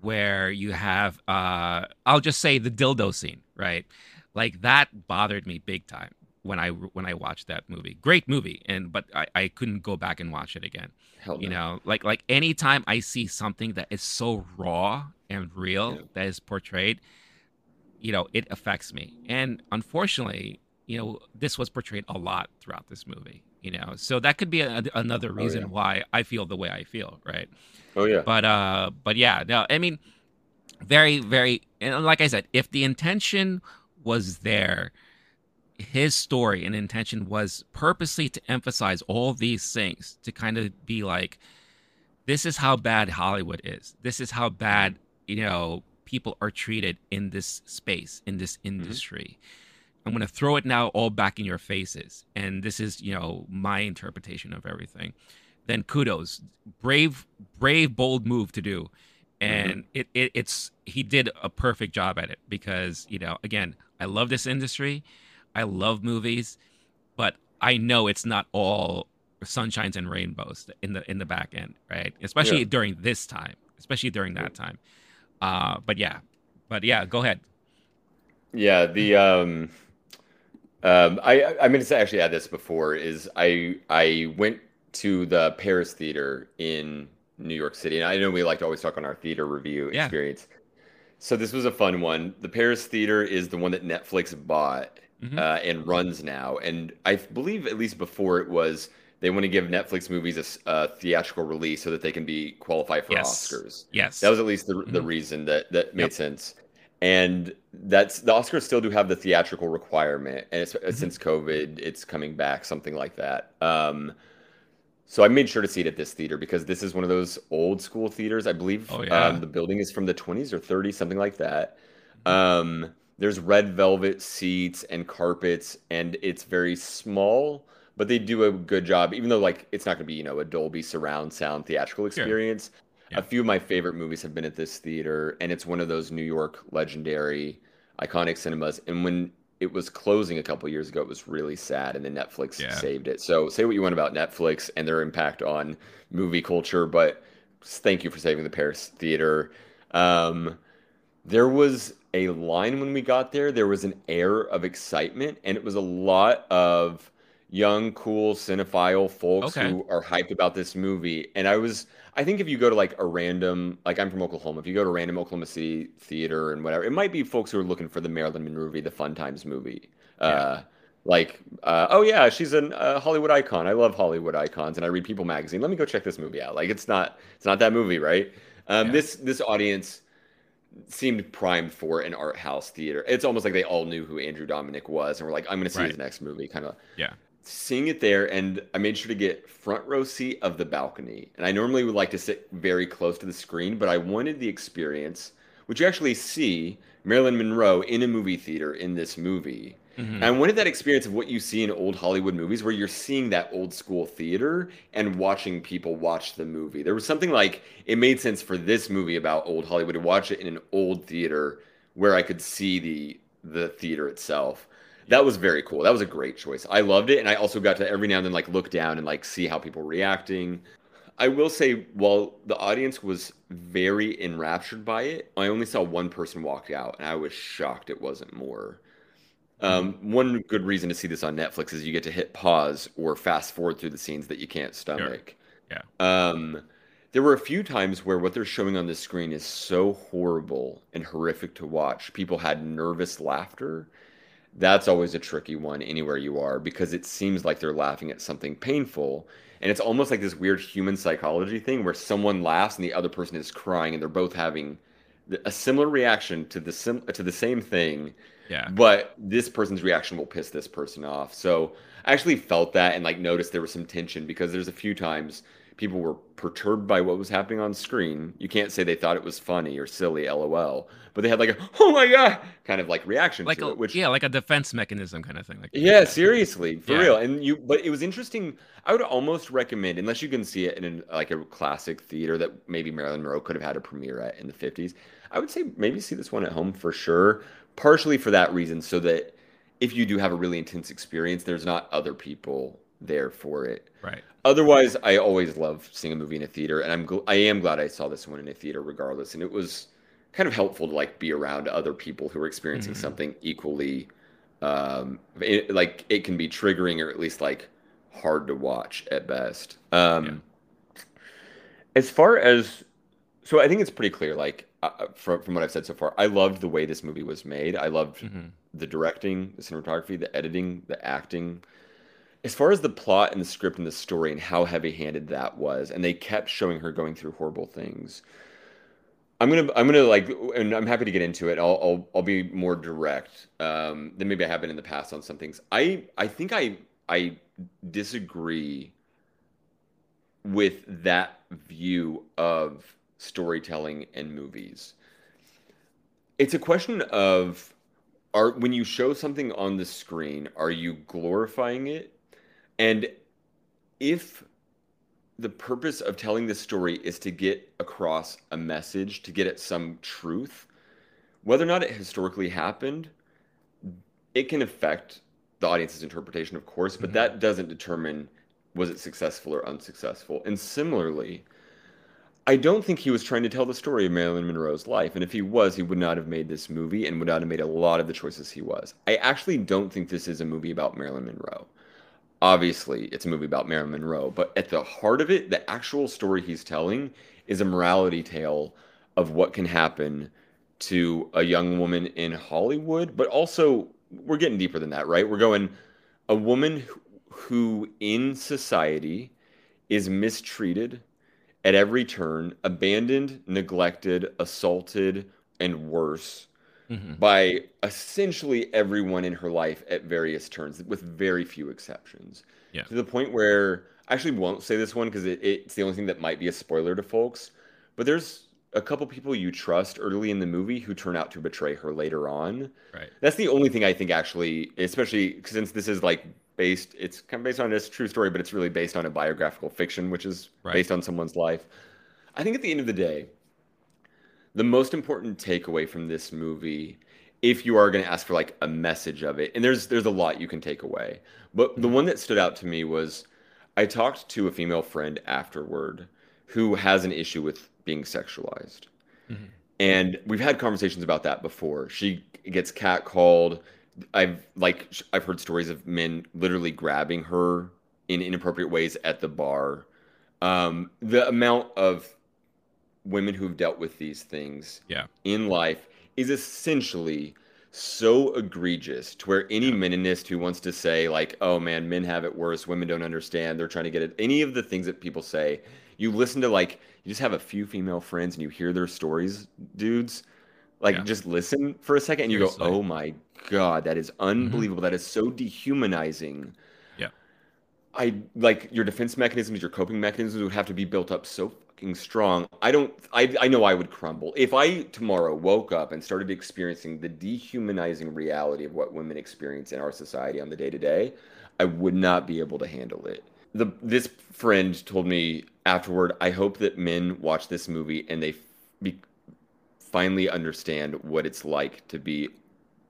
where you have uh, I'll just say the dildo scene, right? Like that bothered me big time when I when I watched that movie. Great movie, and but I, I couldn't go back and watch it again. Hell you no. know, like like anytime I see something that is so raw and real yeah. that is portrayed, you know, it affects me. And unfortunately, you know, this was portrayed a lot throughout this movie. You know, so that could be a, another reason oh, yeah. why I feel the way I feel, right? Oh yeah. But uh, but yeah, no, I mean, very, very, and like I said, if the intention was there, his story and intention was purposely to emphasize all these things to kind of be like, this is how bad Hollywood is. This is how bad you know people are treated in this space in this mm-hmm. industry. Mm-hmm. I'm going to throw it now all back in your faces, and this is you know my interpretation of everything then kudos. Brave, brave, bold move to do. And mm-hmm. it, it, it's he did a perfect job at it because you know again I love this industry, I love movies, but I know it's not all sunshines and rainbows in the in the back end, right? Especially yeah. during this time, especially during that time. Uh, but yeah, but yeah, go ahead. Yeah, the um, um, I I mean to actually add this before is I I went to the Paris Theater in New York City. And I know we like to always talk on our theater review yeah. experience. So this was a fun one. The Paris Theater is the one that Netflix bought mm-hmm. uh, and runs now. And I believe, at least before it was, they want to give Netflix movies a, a theatrical release so that they can be qualified for yes. Oscars. Yes, that was at least the, mm-hmm. the reason that that made yep. sense. And that's the Oscars still do have the theatrical requirement, and mm-hmm. since COVID, it's coming back, something like that. Um, so I made sure to see it at this theater because this is one of those old school theaters. I believe oh, yeah. um, the building is from the 20s or 30s, something like that. Um, there's red velvet seats and carpets, and it's very small, but they do a good job. Even though like it's not going to be you know a Dolby surround sound theatrical experience. Sure. Yeah. A few of my favorite movies have been at this theater, and it's one of those New York legendary, iconic cinemas. And when it was closing a couple years ago. It was really sad, and then Netflix yeah. saved it. So say what you want about Netflix and their impact on movie culture, but thank you for saving the Paris Theater. Um, there was a line when we got there. There was an air of excitement, and it was a lot of young, cool cinephile folks okay. who are hyped about this movie. And I was I think if you go to like a random, like I'm from Oklahoma, if you go to a random Oklahoma City theater and whatever, it might be folks who are looking for the Marilyn Monroe the Fun Times movie. Yeah. Uh, like, uh, oh yeah, she's a uh, Hollywood icon. I love Hollywood icons, and I read People magazine. Let me go check this movie out. Like, it's not, it's not that movie, right? Um, yeah. This this audience seemed primed for an art house theater. It's almost like they all knew who Andrew Dominik was, and were like, I'm going to see right. his next movie, kind of. Yeah seeing it there and I made sure to get front row seat of the balcony. And I normally would like to sit very close to the screen, but I wanted the experience, which you actually see Marilyn Monroe in a movie theater in this movie. Mm-hmm. And I wanted that experience of what you see in old Hollywood movies where you're seeing that old school theater and watching people watch the movie. There was something like it made sense for this movie about old Hollywood to watch it in an old theater where I could see the the theater itself. That was very cool. That was a great choice. I loved it and I also got to every now and then like look down and like see how people were reacting. I will say, while the audience was very enraptured by it, I only saw one person walk out, and I was shocked it wasn't more. Um, one good reason to see this on Netflix is you get to hit pause or fast forward through the scenes that you can't stomach. Sure. Yeah. Um, there were a few times where what they're showing on the screen is so horrible and horrific to watch. People had nervous laughter. That's always a tricky one anywhere you are because it seems like they're laughing at something painful. And it's almost like this weird human psychology thing where someone laughs and the other person is crying and they're both having a similar reaction to the sim- to the same thing yeah. but this person's reaction will piss this person off. So i actually felt that and like noticed there was some tension because there's a few times people were perturbed by what was happening on screen. You can't say they thought it was funny or silly, lol, but they had like a "oh my god" kind of like reaction like to a, it, which yeah, like a defense mechanism kind of thing. Like yeah, seriously, for Yeah. real. And you, but it was interesting. I would almost recommend, unless you can see it in an, like a classic theater that maybe Marilyn Monroe could have had a premiere at in the fifties. I would say maybe see this one at home for sure. Partially for that reason, so that if you do have a really intense experience, there's not other people there for it. right. Otherwise, I always love seeing a movie in a theater, and I'm gl- I am glad I saw this one in a theater, regardless. And it was kind of helpful to like be around other people who are experiencing Mhm. something equally, um, it, like it can be triggering or at least like hard to watch at best. Um, As far as, so I think it's pretty clear. Like uh, from from what I've said so far, I loved the way this movie was made. I loved hmm the directing, the cinematography, the editing, the acting. As far as the plot and the script and the story and how heavy-handed that was, and they kept showing her going through horrible things. I'm gonna, I'm gonna like, and I'm happy to get into it. I'll, I'll, I'll be more direct um, than maybe I have been in the past on some things. I, I think I, I disagree with that view of storytelling and movies. It's a question of are when you show something on the screen, are you glorifying it? And if the purpose of telling this story is to get across a message, to get at some truth, whether or not it historically happened, it can affect the audience's interpretation, of course, but Mhm. that doesn't determine was it successful or unsuccessful. And similarly, I don't think he was trying to tell the story of Marilyn Monroe's life. And if he was, he would not have made this movie and would not have made a lot of the choices he was. I actually don't think this is a movie about Marilyn Monroe. Obviously, it's a movie about Marilyn Monroe, but at the heart of it, the actual story he's telling is a morality tale of what can happen to a young woman in Hollywood, but also we're getting deeper than that, right? We're going a woman who- in society is mistreated at every turn, abandoned, neglected, assaulted, and worse hmm by essentially everyone in her life at various turns, with very few exceptions. Yeah. To the point where I actually won't say this one because it, it's the only thing that might be a spoiler to folks. But there's a couple people you trust early in the movie who turn out to betray her later on. Right. That's the only thing I think actually, especially since this is like based, it's kind of based on a true story, but it's really based on a biographical fiction, which is Right. based on someone's life. I think at the end of the day, the most important takeaway from this movie, if you are going to ask for like a message of it, and there's there's a lot you can take away, but the one that stood out to me was I talked to a female friend afterward who has an issue with being sexualized. Mhm. And we've had conversations about that before. She gets catcalled. I've like I've heard stories of men literally grabbing her in inappropriate ways at the bar. Um, the amount of women who've dealt with these things Yeah. in life is essentially so egregious to where any Yeah. meninist who wants to say like oh man men have it worse women don't understand they're trying to get it any of the things that people say you listen to like you just have a few female friends and you hear their stories dudes like Yeah. just listen for a second and you Seriously. go oh my god that is mm-hmm. unbelievable That is so dehumanizing Yeah. I like your defense mechanisms, your coping mechanisms would have to be built up so fucking strong. I don't I I know I would crumble. If I tomorrow woke up and started experiencing the dehumanizing reality of what women experience in our society on the day to day, I would not be able to handle it. The this friend told me afterward, I hope that men watch this movie and they be, finally understand what it's like to be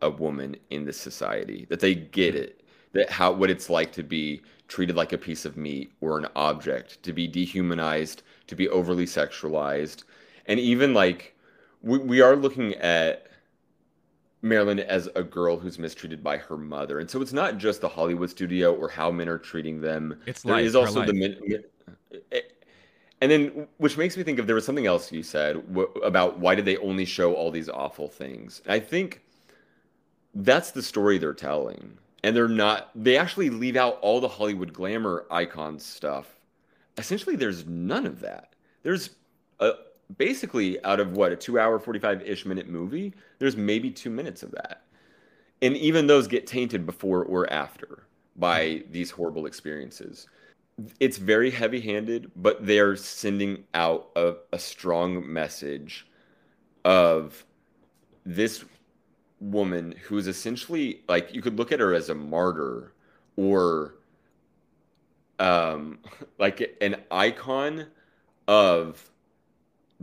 a woman in this society. That they get it. That how what it's like to be treated like a piece of meat or an object, to be dehumanized, to be overly sexualized. And even like we, we are looking at Marilyn as a girl who's mistreated by her mother. And so it's not just the Hollywood studio or how men are treating them. It's there life, is also the men. Eh, eh. And then, which makes me think of there was something else you said w- about why did they only show all these awful things? I think that's the story they're telling. And they're not, they actually leave out all the Hollywood glamour icon stuff. Essentially, there's none of that. There's a, basically out of what, a two hour, 45 ish minute movie, there's maybe two minutes of that. And even those get tainted before or after by these horrible experiences. It's very heavy handed, but they're sending out a, a strong message of this woman who's essentially like you could look at her as a martyr or um like an icon of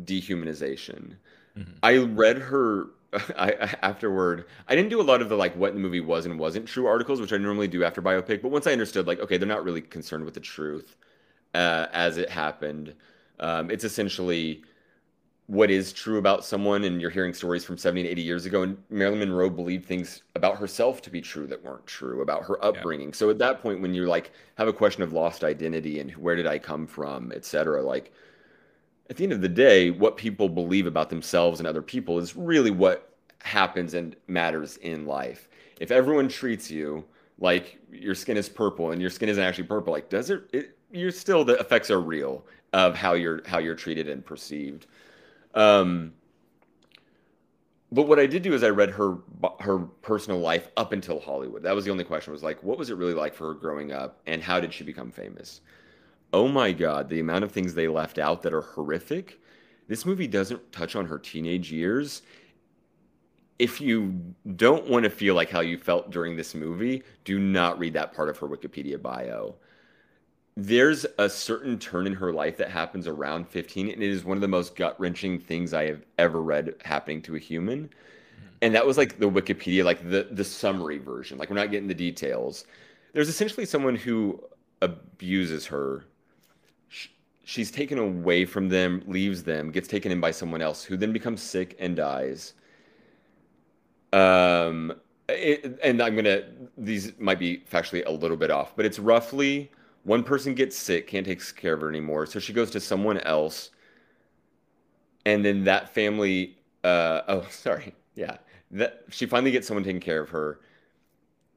dehumanization. Mhm. I read her I, I afterward. I didn't do a lot of the like what the movie was and wasn't true articles, which I normally do after biopic. But once I understood, like, okay, they're not really concerned with the truth uh, as it happened. Um, it's essentially what is true about someone, and you're hearing stories from 70 to 80 years ago. And Marilyn Monroe believed things about herself to be true that weren't true about her Yeah. upbringing. So at that point, when you like have a question of lost identity and where did I come from, et cetera, like at the end of the day, what people believe about themselves and other people is really what happens and matters in life. If everyone treats you like your skin is purple and your skin isn't actually purple, like does it? it you're still the effects are real of how you're how you're treated and perceived. Um, but what I did do is I read her her personal life up until Hollywood. That was the only question. Was like, what was it really like for her growing up, and how did she become famous? Oh my God, the amount of things they left out that are horrific. This movie doesn't touch on her teenage years. If you don't want to feel like how you felt during this movie, do not read that part of her Wikipedia bio. There's a certain turn in her life that happens around 15, and it is one of the most gut wrenching things I have ever read happening to a human. And that was like the Wikipedia, like the the summary version. Like we're not getting the details. There's essentially someone who abuses her sh- she's taken away from them, leaves them, gets taken in by someone else, who then becomes sick and dies. Um, it, and I'm gonna these might be factually a little bit off, but it's roughly one person gets sick, can't take care of her anymore, so she goes to someone else, and then that family. Uh, oh, sorry, yeah, that she finally gets someone taking care of her.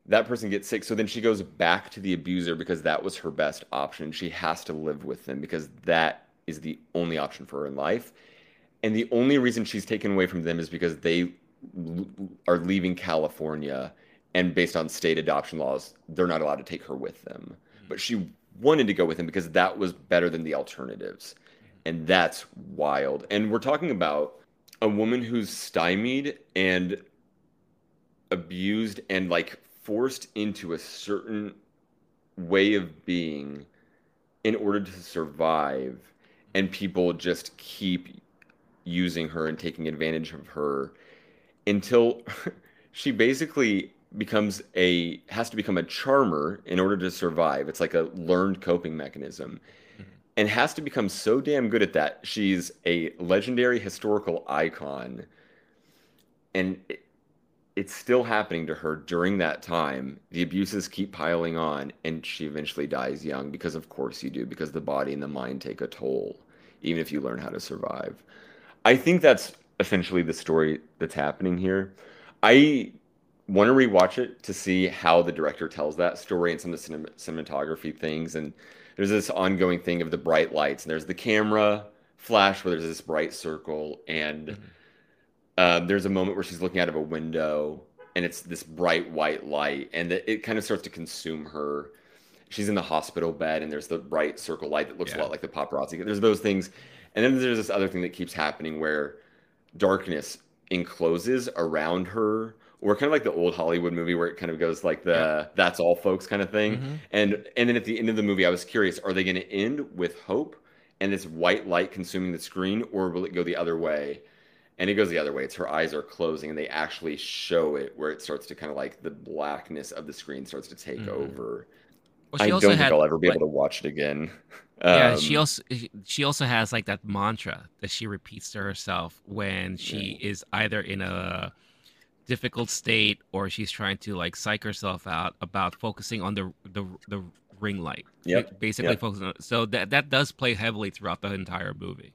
That person gets sick so then she goes back to the abuser because that was her best option. She has to live with them because that is the only option for her in life. And the only reason she's taken away from them is because they are leaving california and based on state adoption laws they're not allowed to take her with them. But she wanted to go with him because that was better than the alternatives. And that's wild. And we're talking about a woman who's stymied and abused and like forced into a certain way of being in order to survive. And people just keep using her and taking advantage of her until she basically becomes a has to become a charmer in order to survive it's like a learned coping mechanism mm-hmm. and has to become so damn good at that she's a legendary historical icon and it, it's still happening to her during that time. The abuses keep piling on, and she eventually dies young because, of course, you do, because the body and the mind take a toll, even if you learn how to survive. I think that's essentially the story that's happening here. I want to rewatch it to see how the director tells that story and some of the cinem- cinematography things. And there's this ongoing thing of the bright lights, and there's the camera flash where there's this bright circle, and um, there's a moment where she's looking out of a window and it's this bright white light and it, it kind of starts to consume her she's in the hospital bed and there's the bright circle light that looks Yeah. a lot like the paparazzi. There's those things, and then there's this other thing that keeps happening where darkness encloses around her, or kind of like the old Hollywood movie where it kind of goes like the "that's all, folks" kind of thing. Mhm. And and then at the end of the movie, I was curious: are they going to end with hope and this white light consuming the screen, or will it go the other way? And it goes the other way. It's her eyes are closing, and they actually show it where it starts to kind of like the blackness of the screen starts to take Mhm. over. Well, I don't also think I'll ever be like- able to watch it again. yeah, Um, she also she also has like that mantra that she repeats to herself when she is either in a difficult state or she's trying to like psych herself out about focusing on the the the ring light. Yep, Basically yep. focusing on so that that does play heavily throughout the entire movie.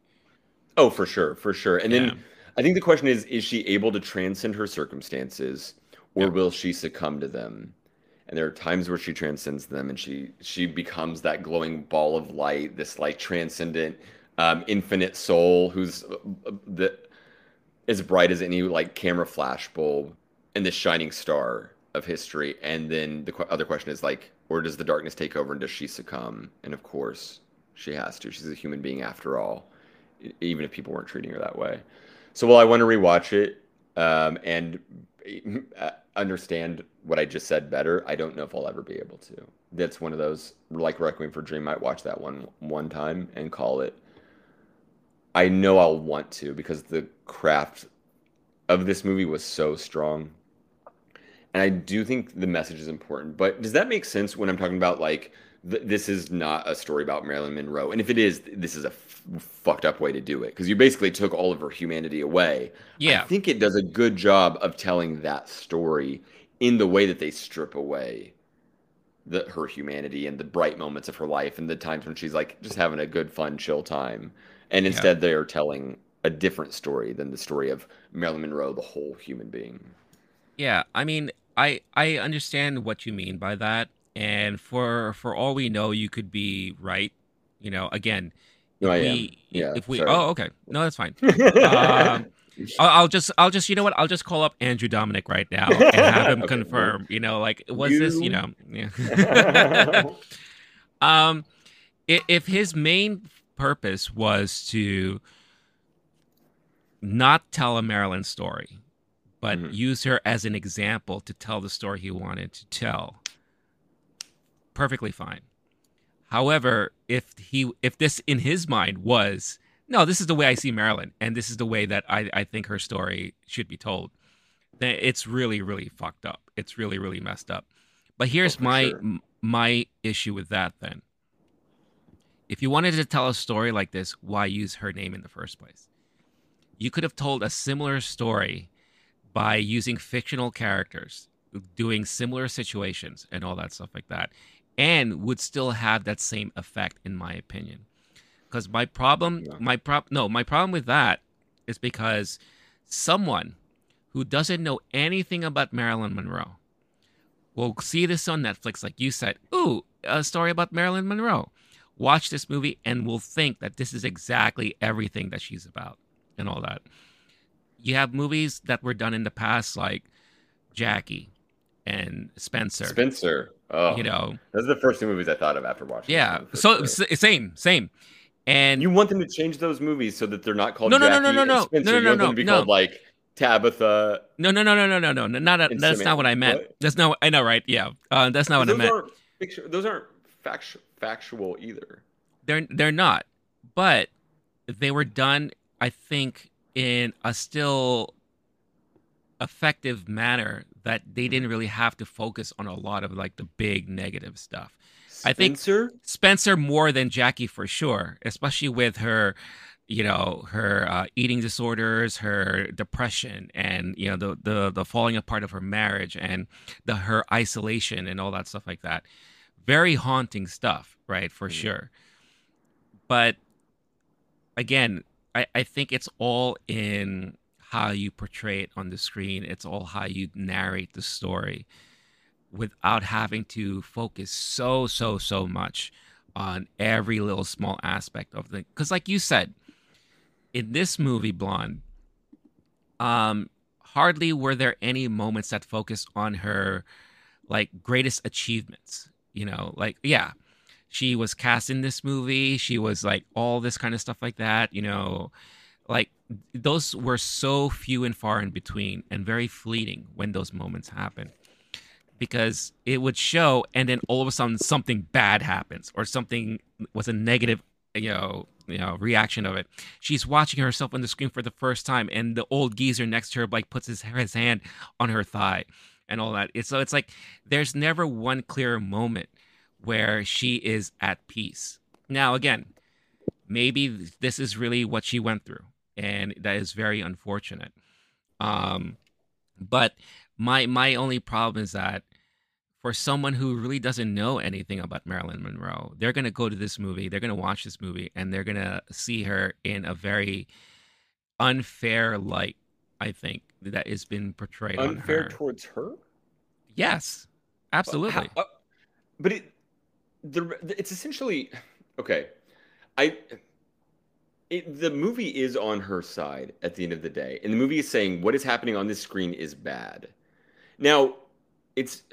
Oh, for sure, for sure. And Yeah. then I think the question is: Is she able to transcend her circumstances, or Yeah. will she succumb to them? And there are times where she transcends them, and she she becomes that glowing ball of light, this like transcendent, um, infinite soul who's uh, uh, the as bright as any like camera flash bulb and the shining star of history. And then the qu- other question is like, or does the darkness take over, and does she succumb? And of course, she has to. She's a human being after all even if people weren't treating her that way. So while I want to rewatch it um, and uh, understand what I just said better, I don't know if I'll ever be able to. That's one of those like Requiem for Dream. Might watch that one one time and call it. I know I'll want to because the craft of this movie was so strong. And I do think the message is important. But does that make sense when I'm talking about like th- this is not a story about Marilyn Monroe? And if it is, this is a f- fucked up way to do it because you basically took all of her humanity away. Yeah. I think it does a good job of telling that story in the way that they strip away the her humanity and the bright moments of her life and the times when she's like just having a good fun chill time. And Yeah. instead they are telling a different story than the story of Marilyn Monroe, the whole human being. Yeah, I mean, I I understand what you mean by that, and for for all we know, you could be right. You know, again, No, I am. Yeah, if we sorry. oh okay, no, that's fine. Um, I'll, just I'll just you know what I'll just call up Andrew Dominik right now and have him Okay, confirm. You know, like was this you You- know yeah. um, if his main purpose was to not tell a Marilyn story, but Mhm. use her as an example to tell the story he wanted to tell, perfectly fine. However, if he if this in his mind was no, this is the way I see Marilyn, and this is the way that I, I think her story should be told, then it's really, really fucked up. It's really, really messed up. But here's for my sure. my issue with that then. If you wanted to tell a story like this, why use her name in the first place? You could have told a similar story by using fictional characters, doing similar situations and all that stuff like that, and would still have that same effect, in my opinion. Because my problem, Yeah. my prop, no, my problem with that is because someone who doesn't know anything about Marilyn Monroe will see this on Netflix, like you said. Ooh, a story about Marilyn Monroe watch this movie and will think that this is exactly everything that she's about and all that. You have movies that were done in the past, like Jackie and Spencer. Spencer. Oh, you know, those are the first two movies I thought of after watching. Yeah. So s- same, same. And you want them to change those movies so that they're not called no, no, Jackie no, no, no, no, no, no, no, no, you want no, them to be no. called like Tabitha. No, no, no, no, no, no, no, no. Not a, that's Samantha. not what I meant. What? That's not. I know, right? Yeah. Uh, that's not what I meant. Aren't picture, those aren't factual factual either. they're they're not but they were done i think in a still effective manner that they didn't really have to focus on a lot of like the big negative stuff I think- Spencer? spencer more than jackie for sure especially with her you know her uh, eating disorders her depression and you know the, the the falling apart of her marriage and the her isolation and all that stuff like that very haunting stuff right for Mhm. sure. But again I, I think it's all in how you portray it on the screen. It's all how you narrate the story without having to focus so so so much on every little small aspect of the because like you said in this movie blonde um hardly were there any moments that focused on her like greatest achievements You know, like yeah, she was cast in this movie. She was like all this kind of stuff like that. You know, like those were so few and far in between and very fleeting when those moments happen because it would show and then all of a sudden something bad happens or something was a negative you know you know reaction of it she's watching herself on the screen for the first time and the old geezer next to her like puts his, his hand on her thigh and all that. So it's like there's never one clear moment where she is at peace. Now again maybe this is really what she went through and that is very unfortunate. Um but my my only problem is that for someone who really doesn't know anything about Marilyn Monroe, they're to go to this movie, they're to watch this movie, and they're to see her in a very unfair light. I think that has been portrayed unfair her. towards her. Yes, absolutely. How, uh, but it, the it's essentially okay. I it, the movie is on her side at the end of the day, and the movie is saying what is happening on this screen is bad. Now, it's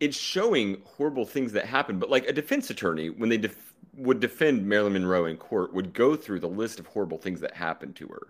it's showing horrible things that happen, but like a defense attorney, when they def- would defend Marilyn Monroe in court, would go through the list of horrible things that happened to her.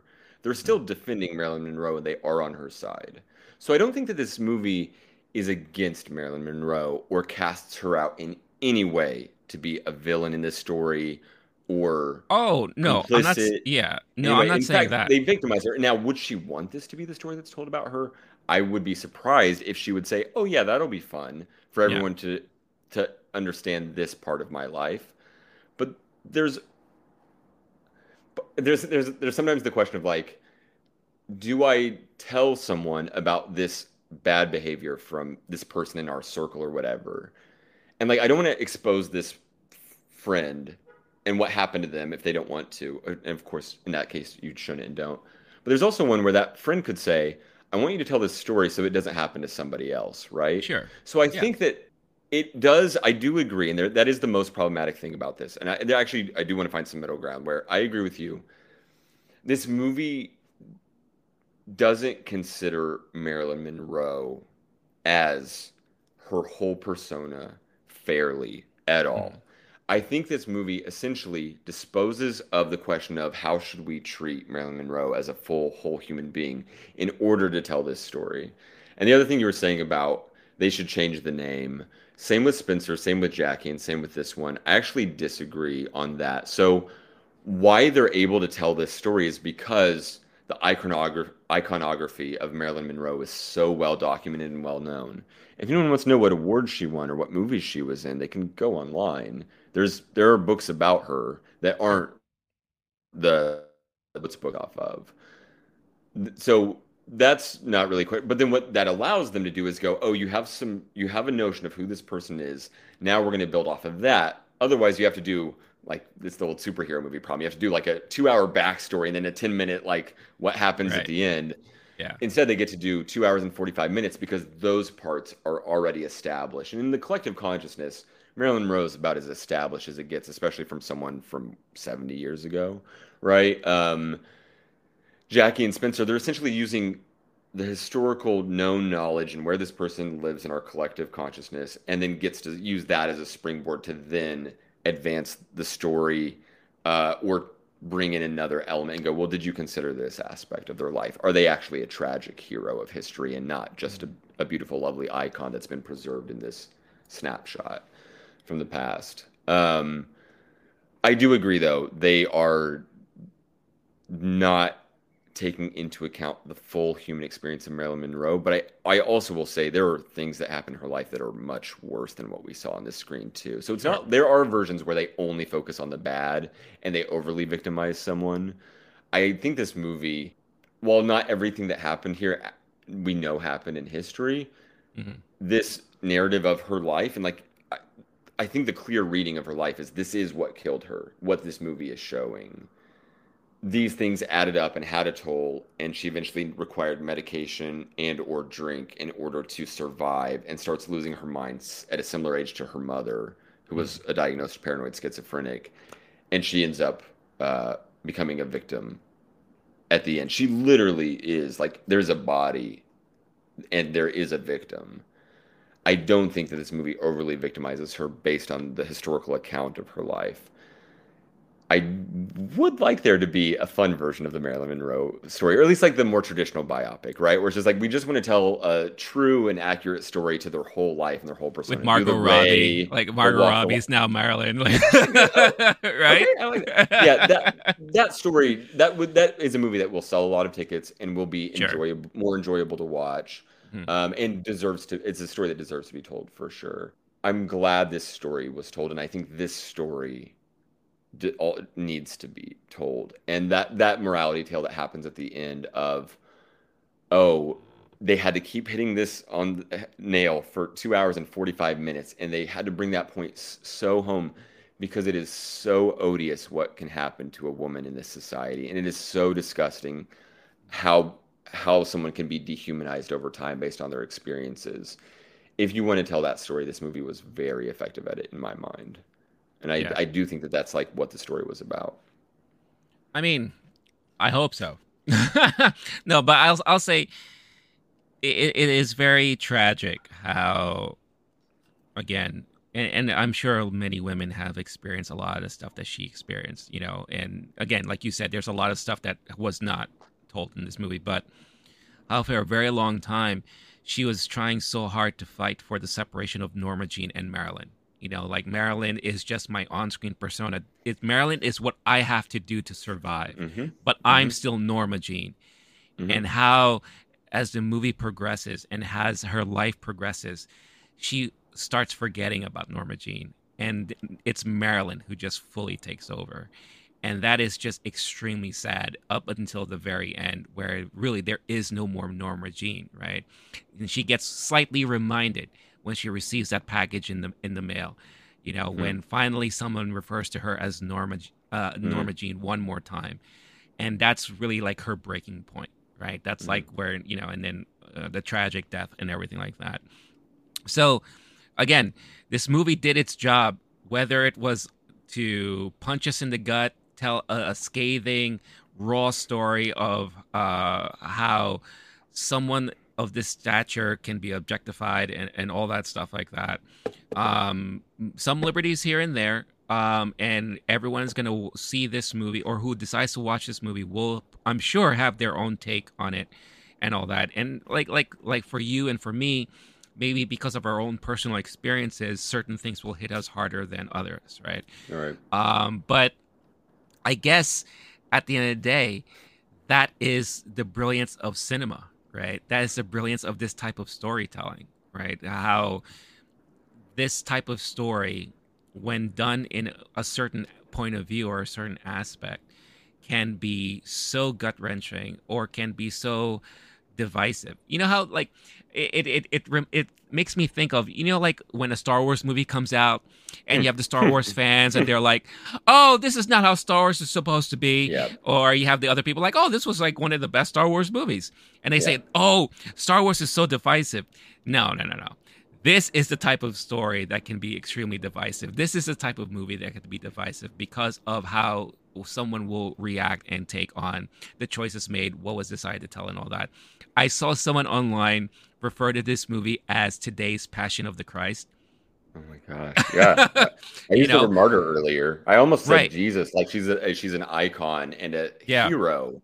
They're still defending Marilyn Monroe, and they are on her side. So I don't think that this movie is against Marilyn Monroe or casts her out in any way to be a villain in this story or oh no complicit. i'm not yeah no anyway, i'm not saying fact, that they victimize her now would she want this to be the story that's told about her i would be surprised if she would say oh yeah that'll be fun for everyone yeah. to to understand this part of my life but there's there's there's there's sometimes the question of like do i tell someone about this bad behavior from this person in our circle or whatever and like i don't want to expose this friend and what happened to them if they don't want to. And of course, in that case, you shouldn't and don't. But there's also one where that friend could say, I want you to tell this story so it doesn't happen to somebody else, right? Sure. So I yeah. think that it does. I do agree, and there, that is the most problematic thing about this. And I actually I do want to find some middle ground where I agree with you. This movie doesn't consider Marilyn Monroe as her whole persona fairly at all. Mm. I think this movie essentially disposes of the question of how should we treat Marilyn Monroe as a full, whole human being in order to tell this story. And the other thing you were saying about they should change the name. Same with Spencer, same with Jackie, and same with this one. I actually disagree on that. So, why they're able to tell this story is because the iconography, iconography of Marilyn Monroe is so well documented and well known. If anyone wants to know what awards she won or what movies she was in, they can go online there's there are books about her that aren't the what's book off of. So that's not really quick. But then what that allows them to do is go, oh, you have some, you have a notion of who this person is. Now we're going to build off of that. Otherwise, you have to do like this the old superhero movie problem. You have to do like a two hour backstory and then a 10 minute, like what happens right. at the end. Yeah. Instead, they get to do two hours and 45 minutes because those parts are already established. And in the collective consciousness, Marilyn Monroe is about as established as it gets, especially from someone from 70 years ago, right? Um, Jackie and Spencer, they're essentially using the historical known knowledge and where this person lives in our collective consciousness, and then gets to use that as a springboard to then advance the story uh, or bring in another element and go, well, did you consider this aspect of their life? Are they actually a tragic hero of history and not just a, a beautiful, lovely icon that's been preserved in this snapshot? from the past. Um, I do agree, though, they are not taking into account the full human experience of Marilyn Monroe. But I, I also will say there are things that happen in her life that are much worse than what we saw on this screen too. So it's not there are versions where they only focus on the bad and they overly victimize someone. I think this movie, while not everything that happened here we know happened in history, mm-hmm. this narrative of her life and like I think the clear reading of her life is this is what killed her, what this movie is showing. These things added up and had a toll, and she eventually required medication and or drink in order to survive and starts losing her mind at a similar age to her mother, who was a diagnosed paranoid schizophrenic. And she ends up uh, becoming a victim at the end. She literally is like there's a body and there is a victim I don't think that this movie overly victimizes her based on the historical account of her life. I would like there to be a fun version of the Marilyn Monroe story, or at least like the more traditional biopic, right? Where it's just like we just want to tell a true and accurate story to their whole life and their whole persona. With Margot Robbie, like Margot Robbie's now Marilyn, like, right? Okay, like that. Yeah, that that story that would that is a movie that will sell a lot of tickets and will be sure. enjoyable, more enjoyable to watch, hmm. um, and deserves to. It's a story that deserves to be told for sure. I'm glad this story was told, and I think this story all needs to be told. And that that morality tale that happens at the end of oh they had to keep hitting this on the eh, nail for two hours and 45 minutes and they had to bring that point so home because it is so odious what can happen to a woman in this society. And it is so disgusting how how someone can be dehumanized over time based on their experiences. If you want to tell that story this movie was very effective at it in my mind and I yeah. I do think that that's like what the story was about. I mean, I hope so. no, but I'll I'll say it, it is very tragic how again and, and, I'm sure many women have experienced a lot of stuff that she experienced, you know. And again, like you said, there's a lot of stuff that was not told in this movie, but how for a very long time she was trying so hard to fight for the separation of Norma Jean and Marilyn. You know, like Marilyn is just my on-screen persona. It Marilyn is what I have to do to survive, mm-hmm. but mm-hmm. I'm still Norma Jean. Mm-hmm. And how, as the movie progresses and as her life progresses, she starts forgetting about Norma Jean, and it's Marilyn who just fully takes over. And that is just extremely sad up until the very end, where really there is no more Norma Jean, right? And she gets slightly reminded when she receives that package in the in the mail. You know, mm-hmm. when finally someone refers to her as Norma uh, mm-hmm. Norma Jean one more time, and that's really like her breaking point, right? That's mm-hmm. like where you know, and then uh, the tragic death and everything like that. So, again, this movie did its job, whether it was to punch us in the gut, tell a, a scathing, raw story of uh, how someone of this stature can be objectified and, and all that stuff like that. Um, some liberties here and there. Um, and everyone is going to see this movie or who decides to watch this movie will, I'm sure, have their own take on it and all that. And like, like, like for you and for me, maybe because of our own personal experiences, certain things will hit us harder than others, right? All right. Um, but I guess at the end of the day, that is the brilliance of cinema, right? That is the brilliance of this type of storytelling, right? How this type of story, when done in a certain point of view or a certain aspect, can be so gut wrenching or can be so divisive. You know how like it it it it, it makes me think of you know like when a Star Wars movie comes out and you have the Star hmm. Wars fans and they're like, "Oh, this is not how Star Wars is supposed to be," yep. or you have the other people like, "Oh, this was like one of the best Star Wars movies," and they yep. say, "Oh, Star Wars is so divisive." No, no, no, no. This is the type of story that can be extremely divisive. This is the type of movie that can be divisive because of how someone will react and take on the choices made, what was decided to tell, and all that. I saw someone online refer to this movie as today's Passion of the Christ. Oh my gosh! Yeah, I used know, the word martyr earlier. I almost said right. Jesus, like she's a she's an icon and a yeah. hero,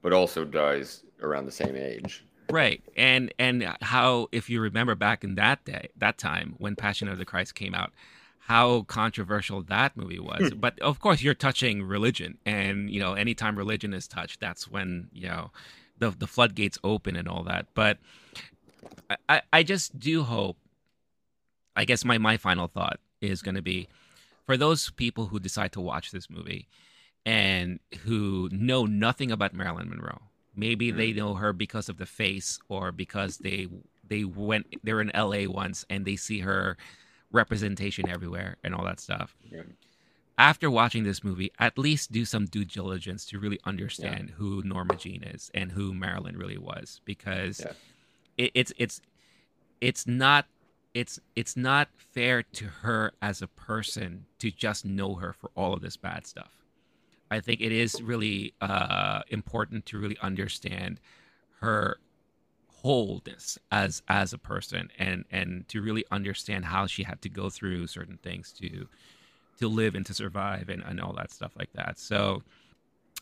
but also dies around the same age. Right, and and how if you remember back in that day, that time when Passion of the Christ came out, how controversial that movie was. Hmm. but of course, you're touching religion, and you know, anytime religion is touched, that's when you know the the floodgates open and all that. But I, I just do hope. I guess my my final thought is going to be for those people who decide to watch this movie and who know nothing about Marilyn Monroe. Maybe they mm. know her because of the face or because they they went they're in LA once and they see her representation everywhere and all that stuff. Yeah. After watching this movie, at least do some due diligence to really understand yeah. who Norma Jean is and who Marilyn really was because yeah it, it's it's it's not it's it's not fair to her as a person to just know her for all of this bad stuff. I think it is really uh, important to really understand her wholeness as as a person and and to really understand how she had to go through certain things to to live and to survive and, and all that stuff like that. So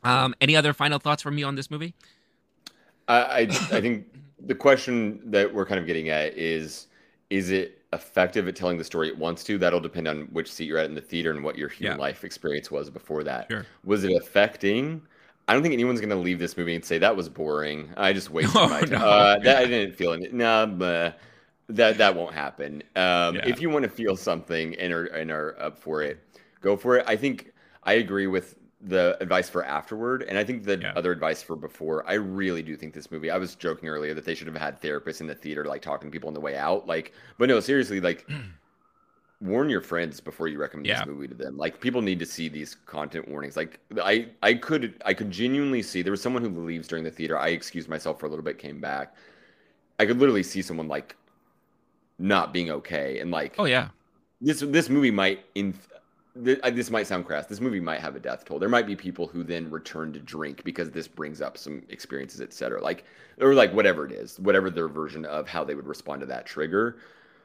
um any other final thoughts from you on this movie? I, I, I think the question that we're kind of getting at is is it effective at telling the story it wants to that'll depend on which seat you're at in the theater and what your human Yeah. life experience was before that Sure. was it affecting i don't think anyone's going to leave this movie and say that was boring i just wasted No, my time no. uh, that i didn't feel it nah bleh. that that won't happen um, Yeah. if you want to feel something and are, and are up for it go for it i think i agree with the advice for afterward and i think the Yeah. other advice for before i really do think this movie i was joking earlier that they should have had therapists in the theater like talking to people on the way out like but no seriously like warn your friends before you recommend Yeah. this movie to them like people need to see these content warnings like i i could i could genuinely see there was someone who leaves during the theater i excused myself for a little bit came back i could literally see someone like not being okay and like oh yeah this this movie might in th- this might sound crass. This movie might have a death toll. There might be people who then return to drink because this brings up some experiences, etc. Like or like whatever it is, whatever their version of how they would respond to that trigger.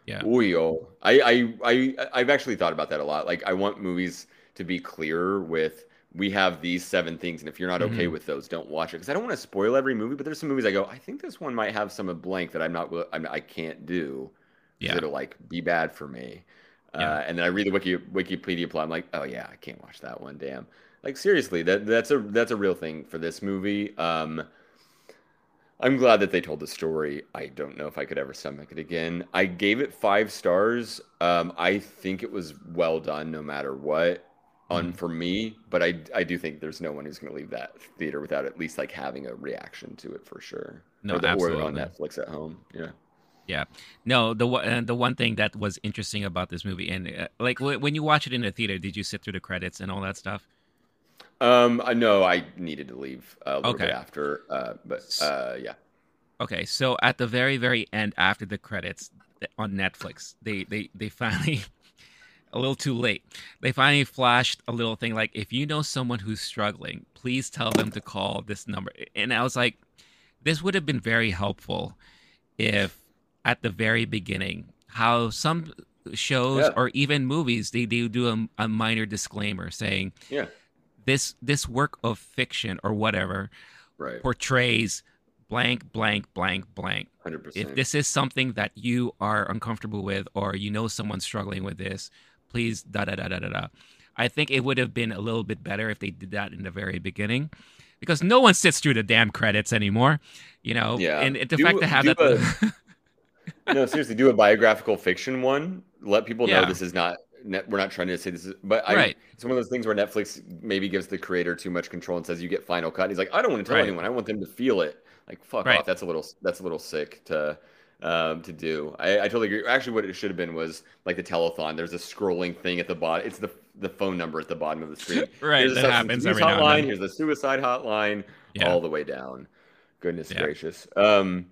Yeah. Ooh, yo. I I I I've actually thought about that a lot. Like I want movies to be clear with we have these seven things, and if you're not okay Mhm. with those, don't watch it because I don't want to spoil every movie. But there's some movies I go, I think this one might have some blank that I'm not, I'm, I can't do Yeah. it'll like be bad for me. Yeah. Uh, and then I read the wiki Wikipedia plot. I'm like, oh yeah, I can't watch that one. Damn. Like seriously, that that's a that's a real thing for this movie. Um, I'm glad that they told the story. I don't know if I could ever stomach it again. I gave it five stars. Um, I think it was well done, no matter what. On Mhm. for me, but I I do think there's no one who's going to leave that theater without at least like having a reaction to it for sure. No, or, the, or on. Netflix at home. Yeah. Yeah, no, the one- uh, the one thing that was interesting about this movie, and uh, like w- when you watch it in the theater, did you sit through the credits and all that stuff? Um, I know I needed to leave a little bit after, uh, but uh, yeah. Okay, so at the very very end, after the credits on Netflix, they they they finally a little too late. They finally flashed a little thing like, if you know someone who's struggling, please tell them to call this number. And I was like, this would have been very helpful if at the very beginning, how some shows Yeah. or even movies they, they do a, a minor disclaimer saying Yeah. this this work of fiction or whatever Right. portrays blank blank blank blank Hundred percent. if this is something that you are uncomfortable with or you know someone's struggling with this please da da da da da da i think it would have been a little bit better if they did that in the very beginning because no one sits through the damn credits anymore you know Yeah. and the Do- fact to have that no, seriously, do a biographical fiction one. Let people know this is not. Net, we're not trying to say this is, but I, Right. it's one of those things where Netflix maybe gives the creator too much control and says you get final cut. He's like, I don't want to tell Right. anyone. I want them to feel it. Like, fuck Right. off. That's a little. That's a little sick to. Um, to do, I, I totally agree. Actually, what it should have been was like the telethon. There's a scrolling thing at the bottom. It's the the phone number at the bottom of the screen. Right, Here's that the happens every now and hotline. then. Here's the suicide hotline. Yeah. All the way down. Goodness Yeah. gracious. Um,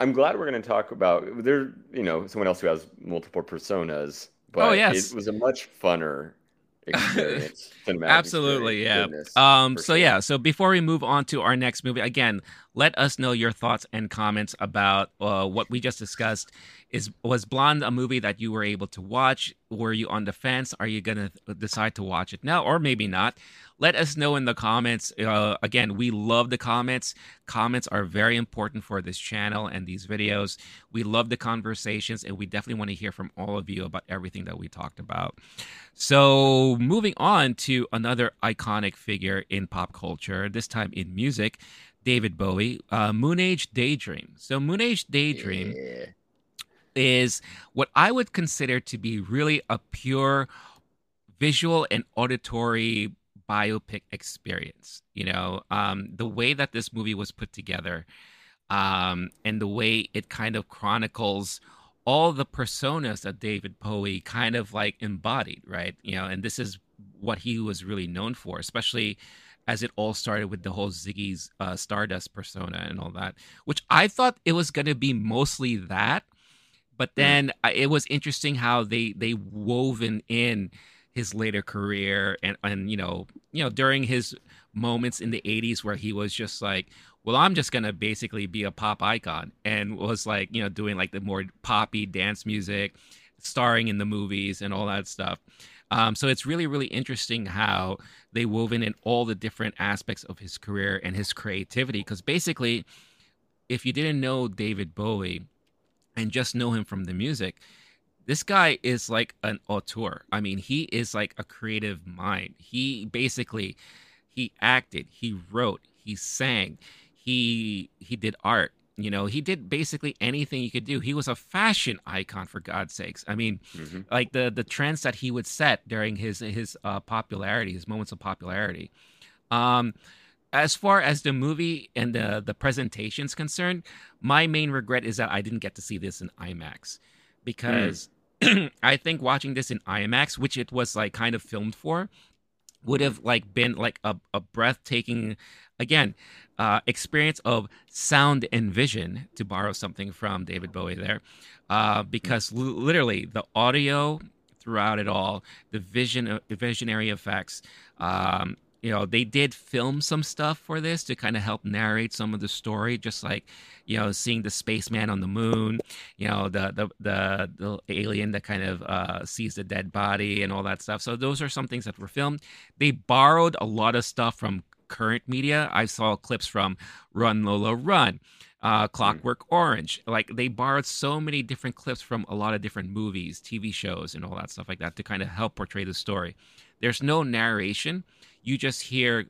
I'm glad we're going to talk about there. You know, someone else who has multiple personas, but Oh, yes. it was a much funner experience. Absolutely, yeah. Goodness, Um, so sure. yeah, so before we move on to our next movie, again, let us know your thoughts and comments about uh, what we just discussed. Is was Blonde a movie that you were able to watch? Were you on the fence? Are you gonna decide to watch it now, or maybe not? Let us know in the comments. Uh, again, we love the comments. Comments are very important for this channel and these videos. We love the conversations, and we definitely want to hear from all of you about everything that we talked about. So, moving on to another iconic figure in pop culture, this time in music, David Bowie, uh, Moon Age Daydream. So, Moon Age Daydream Yeah. is what I would consider to be really a pure visual and auditory biopic experience. You know, um, the way that this movie was put together um, and the way it kind of chronicles all the personas that David Bowie kind of like embodied, right? You know, and this is what he was really known for, especially as it all started with the whole Ziggy's uh, Stardust persona and all that, which I thought it was going to be mostly that. But then I it was interesting how they they woven in his later career and and you know you know during his moments in the 80s where he was just like well, I'm just gonna basically be a pop icon, and was like, you know, doing like the more poppy dance music, starring in the movies and all that stuff. Um, so it's really, really interesting how they woven in all the different aspects of his career and his creativity. Because basically, if you didn't know David Bowie and just know him from the music, this guy is like an auteur. I mean, he is like a creative mind. He basically he acted, he wrote, he sang, he he did art. You know, he did basically anything you could do. He was a fashion icon for God's sakes. I mean, mm-hmm. like the the trends that he would set during his his uh, popularity, his moments of popularity. Um, as far as the movie and the the presentation's concerned, my main regret is that I didn't get to see this in IMAX because mm. I think watching this in IMAX, which it was like kind of filmed for, would have like been like a, a breathtaking again uh, experience of sound and vision to borrow something from david bowie there uh, because l- literally the audio throughout it all the vision uh, visionary effects um, you know they did film some stuff for this to kind of help narrate some of the story just like you know seeing the spaceman on the moon you know the the the, the alien that kind of uh, sees the dead body and all that stuff. So those are some things that were filmed. They borrowed a lot of stuff from current media i saw clips from run lola run uh, Clockwork mm. Orange. Like they borrowed so many different clips from a lot of different movies, TV shows, and all that stuff like that to kind of help portray the story. There's no narration you just hear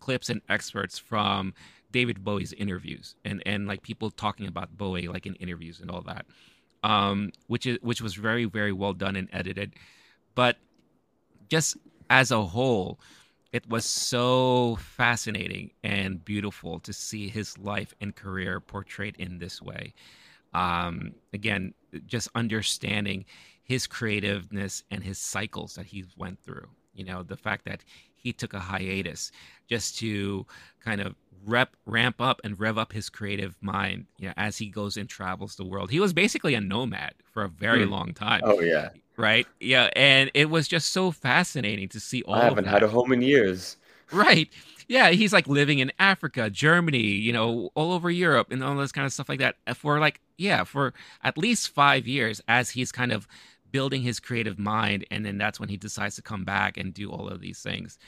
clips and experts from David Bowie's interviews and and like people talking about Bowie like in interviews and all that, um, which is which was very very well done and edited, but just as a whole, it was so fascinating and beautiful to see his life and career portrayed in this way. Um, again, just understanding his creativeness and his cycles that he went through. You know, the fact that he took a hiatus just to kind of rep ramp up and rev up his creative mind you know, as he goes and travels the world he was basically a nomad for a very hmm. long time oh yeah right? Yeah and it was just so fascinating to see all i haven't had a home in years. Right. Yeah he's like living in africa germany you know all over europe and all this kind of stuff like that for like yeah for at least five years as he's kind of building his creative mind and then that's when he decides to come back and do all of these things.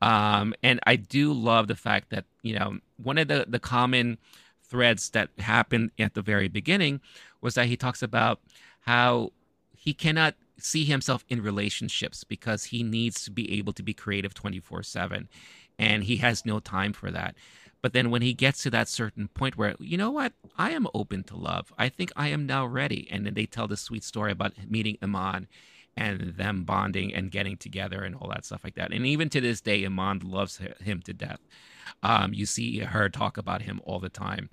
Um, and i do love the fact that you know one of the the common threads that happened at the very beginning was that he talks about how he cannot see himself in relationships because he needs to be able to be creative 24 7 and he has no time for that but then when he gets to that certain point where, you know what, I am open to love. I think I am now ready. And then they tell this sweet story about meeting Iman and them bonding and getting together and all that stuff like that. And even to this day, Iman loves him to death. Um, you see her talk about him all the time.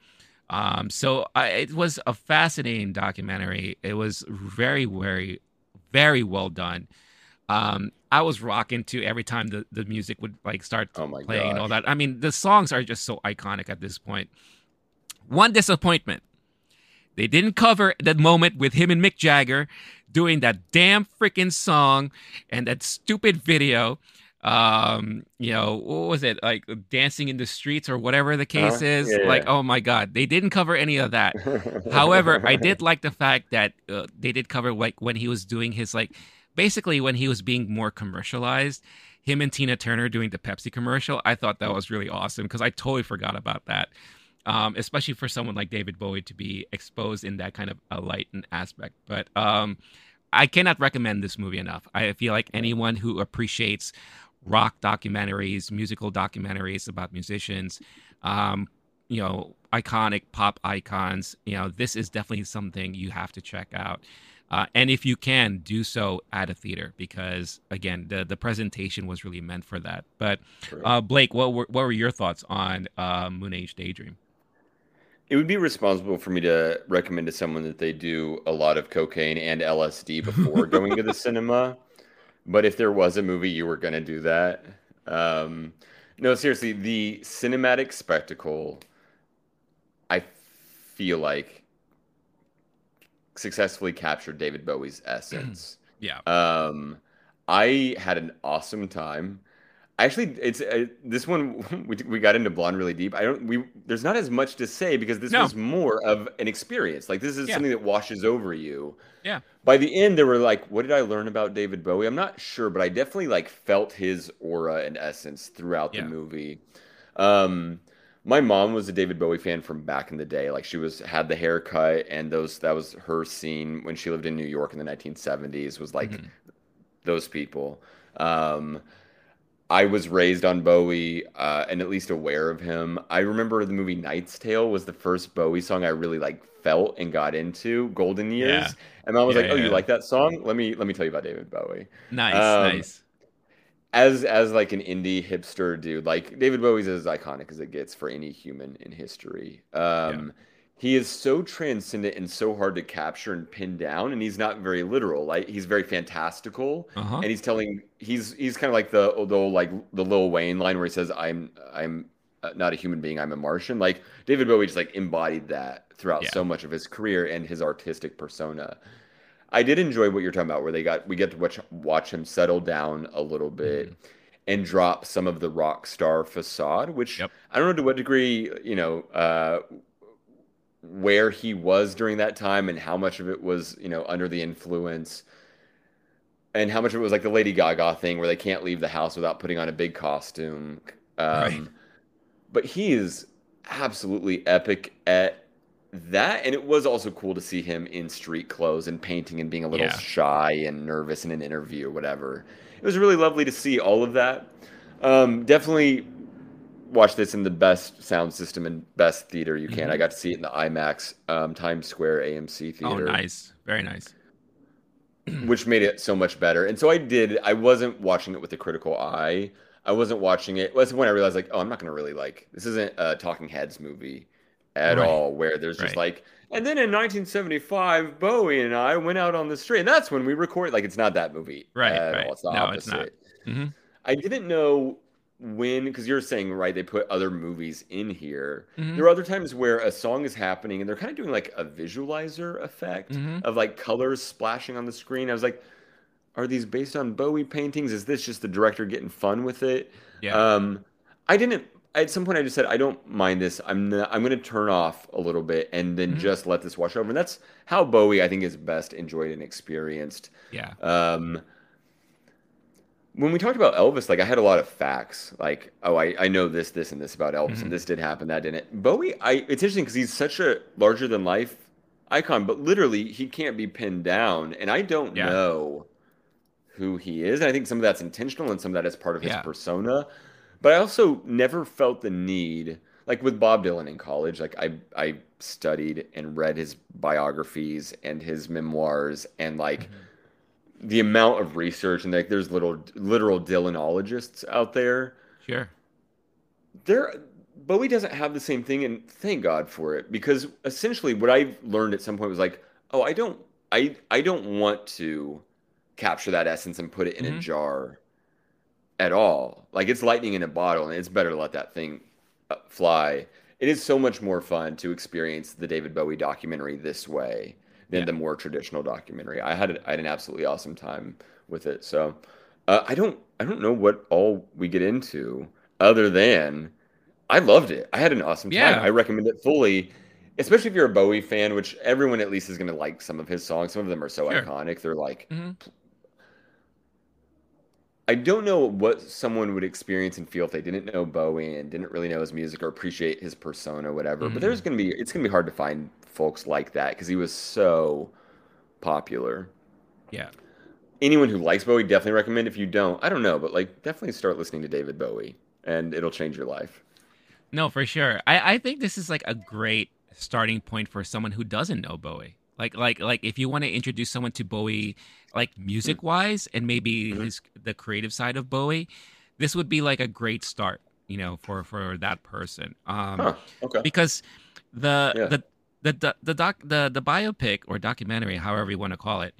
Um, so I, it was a fascinating documentary. It was very, very, very well done. Um, I was rocking to every time the, the music would like start oh playing gosh. and all that. I mean, the songs are just so iconic at this point. One disappointment. They didn't cover that moment with him and Mick Jagger doing that damn freaking song and that stupid video. Um, you know, what was it like dancing in the streets or whatever the case uh, is? Yeah, like, yeah. oh my god, they didn't cover any of that. However, I did like the fact that uh, they did cover like when he was doing his like basically when he was being more commercialized, him and Tina Turner doing the Pepsi commercial, I thought that was really awesome because I totally forgot about that. Um, especially for someone like David Bowie to be exposed in that kind of a light and aspect. But um, I cannot recommend this movie enough. I feel like anyone who appreciates rock documentaries, musical documentaries about musicians, um, you know, iconic pop icons, you know, this is definitely something you have to check out. Uh, and if you can, do so at a theater because again, the the presentation was really meant for that. But uh, Blake, what were what were your thoughts on uh, Moon Age Daydream? It would be responsible for me to recommend to someone that they do a lot of cocaine and LSD before going to the cinema. But if there was a movie, you were going to do that. Um, no, seriously, the cinematic spectacle, I feel like successfully captured David Bowie's essence. yeah. Um, I had an awesome time. Actually, it's uh, this one we, we got into blonde really deep. I don't we there's not as much to say because this No. was more of an experience. Like this is Yeah. something that washes over you. Yeah. By the end, they were like, "What did I learn about David Bowie?" I'm not sure, but I definitely like felt his aura and essence throughout Yeah. the movie. Um, my mom was a David Bowie fan from back in the day. Like she was had the haircut, and those that was her scene when she lived in New York in the 1970s. Was like Mhm. those people. Um, I was raised on Bowie uh, and at least aware of him. I remember the movie Knight's Tale was the first Bowie song I really like felt and got into. Golden Years, Yeah. and I was Yeah, like, "Oh, yeah. you like that song? Let me let me tell you about David Bowie." Nice, Um, nice. As as like an indie hipster dude, like David Bowie's as iconic as it gets for any human in history. Um, He is so transcendent and so hard to capture and pin down, and he's not very literal. Like he's very fantastical Uh-huh. and he's telling he's he's kind of like the old, like the Lil Wayne line where he says I'm I'm uh, not a human being I'm a Martian like David Bowie just like embodied that throughout Yeah. so much of his career and his artistic persona. I did enjoy what you're talking about where they got we get to watch watch him settle down a little bit Mm-hmm. and drop some of the rock star facade which Yep. I don't know to what degree you know uh where he was during that time and how much of it was you know under the influence and how much of it was like the Lady Gaga thing where they can't leave the house without putting on a big costume. Um, Right. But he is absolutely epic at that. And it was also cool to see him in street clothes and painting and being a little Yeah. shy and nervous in an interview or whatever. It was really lovely to see all of that. Um, definitely watch this in the best sound system and best theater you can. Mhm. I got to see it in the IMAX um, Times Square AMC theater. Oh, nice. Very nice. which made it so much better. And so I did. I wasn't watching it with a critical eye. I wasn't watching it. That's when I realized, like, oh, I'm not gonna really like. This isn't a Talking Heads movie at Right. all. Where there's just Right. like, and then in 1975, Bowie and I went out on the street, and that's when we recorded. Like, it's not that movie Right, at right. all. It's the No, it's opposite. not. Mhm. I didn't know when because you're saying right they put other movies in here Mhm. there are other times where a song is happening and they're kind of doing like a visualizer effect Mhm. of like colors splashing on the screen i was like are these based on bowie paintings is this just the director getting fun with it Yeah. um i didn't at some point i just said i don't mind this i'm not, i'm going to turn off a little bit and then Mhm. just let this wash over and that's how bowie i think is best enjoyed and experienced yeah. um, when we talked about Elvis, like I had a lot of facts, like oh, I, I know this, this, and this about Elvis, Mhm. and this did happen, that didn't. Bowie, I it's interesting because he's such a larger than life icon, but literally he can't be pinned down, and I don't Yeah. know who he is. And I think some of that's intentional, and some of that is part of his Yeah. persona. But I also never felt the need, like with Bob Dylan in college, like I I studied and read his biographies and his memoirs, and like Mm-hmm. The amount of research and like there's little literal Dylanologists out there. Sure. There Bowie doesn't have the same thing and thank God for it because essentially what I learned at some point was like, oh, I don't I I don't want to capture that essence and put it in a Mhm. jar at all. Like it's lightning in a bottle and it's better to let that thing uh, fly. It is so much more fun to experience the David Bowie documentary this way than Yeah. the more traditional documentary. I had I had an absolutely awesome time with it. So uh, I don't I don't know what all we get into other than I loved it. I had an awesome time. Yeah. I recommend it fully, especially if you're a Bowie fan, which everyone at least is going to like some of his songs. Some of them are so Sure. iconic. They're like Mhm. I don't know what someone would experience and feel if they didn't know Bowie and didn't really know his music or appreciate his persona, whatever. But Mhm. there's gonna be it's gonna be hard to find folks like that because he was so popular. Yeah. Anyone who likes Bowie definitely recommend. If you don't, I don't know, but like definitely start listening to David Bowie and it'll change your life. No, for sure. I, I think this is like a great starting point for someone who doesn't know Bowie. Like like like if you want to introduce someone to Bowie like music wise and maybe Mhm. his the creative side of Bowie, this would be like a great start, you know, for for that person. Um Huh. Okay. because the Yeah. the the the the doc the the biopic or documentary, however you want to call it,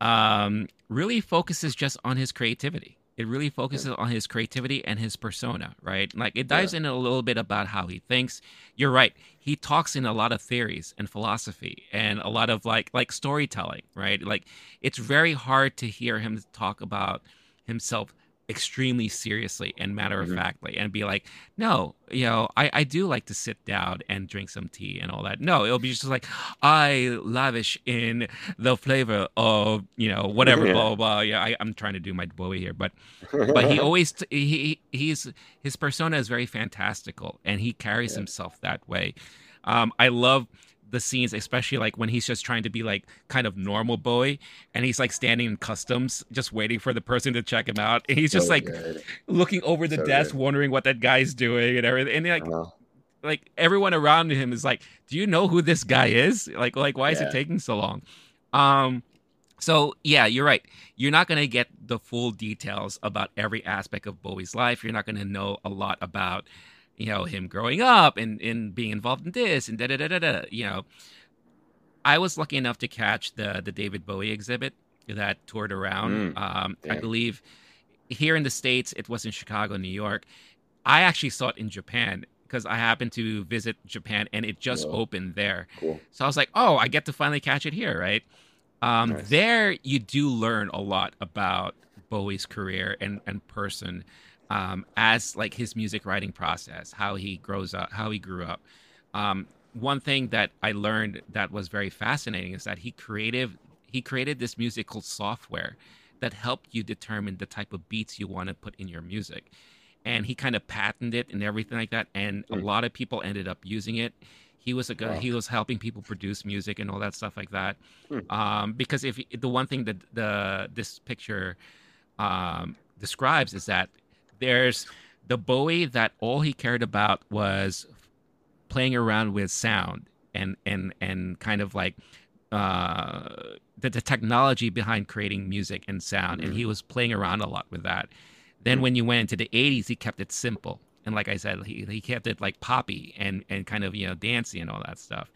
um, really focuses just on his creativity. It really focuses on his creativity and his persona, right? Like it dives in a little bit about how he thinks. You're right. He talks in a lot of theories and philosophy and a lot of like like storytelling, right? Like it's very hard to hear him talk about himself extremely seriously and matter of Mhm. factly and be like, no, you know, I, I do like to sit down and drink some tea and all that. No, it'll be just like, I lavish in the flavor of, you know, whatever, Yeah. blah, blah, blah. Yeah, I, I'm trying to do my Bowie here, but but he always t- he he's his persona is very fantastical and he carries Yeah. himself that way um i love the scenes especially like when he's just trying to be like kind of normal boy and he's like standing in customs just waiting for the person to check him out and he's just So like good. looking over the So desk good. wondering what that guy's doing and everything and like Uh-huh. like everyone around him is like do you know who this guy is like like why is it taking so long um so yeah you're right you're not going to get the full details about every aspect of bowie's life you're not going to know a lot about you know him growing up and, and being involved in this and da da da da da you know i was lucky enough to catch the the david bowie exhibit that toured around Mm, um i believe here in the states it was in chicago new york i actually saw it in japan because i happened to visit japan and it just opened there Cool. so I was like, oh, I get to finally catch it here, right? Um, Nice. There, you do learn a lot about Bowie's career and, and person um, as like his music writing process, how he grows up, how he grew up. Um, one thing that I learned that was very fascinating is that he creative he created this musical software that helped you determine the type of beats you want to put in your music. And he kind of patented it and everything like that. And a Hmm. lot of people ended up using it. He was a guy, Wow. he was helping people produce music and all that stuff like that. Hmm. Um, because if the one thing that the this picture um, describes is that there's the Bowie that all he cared about was playing around with sound and and and kind of like uh the, the technology behind creating music and sound. And he was playing around a lot with that. Then Mhm. when you went into the 80s he kept it simple. And like i said he, he kept it like poppy and and kind of you know dancey and all that stuff.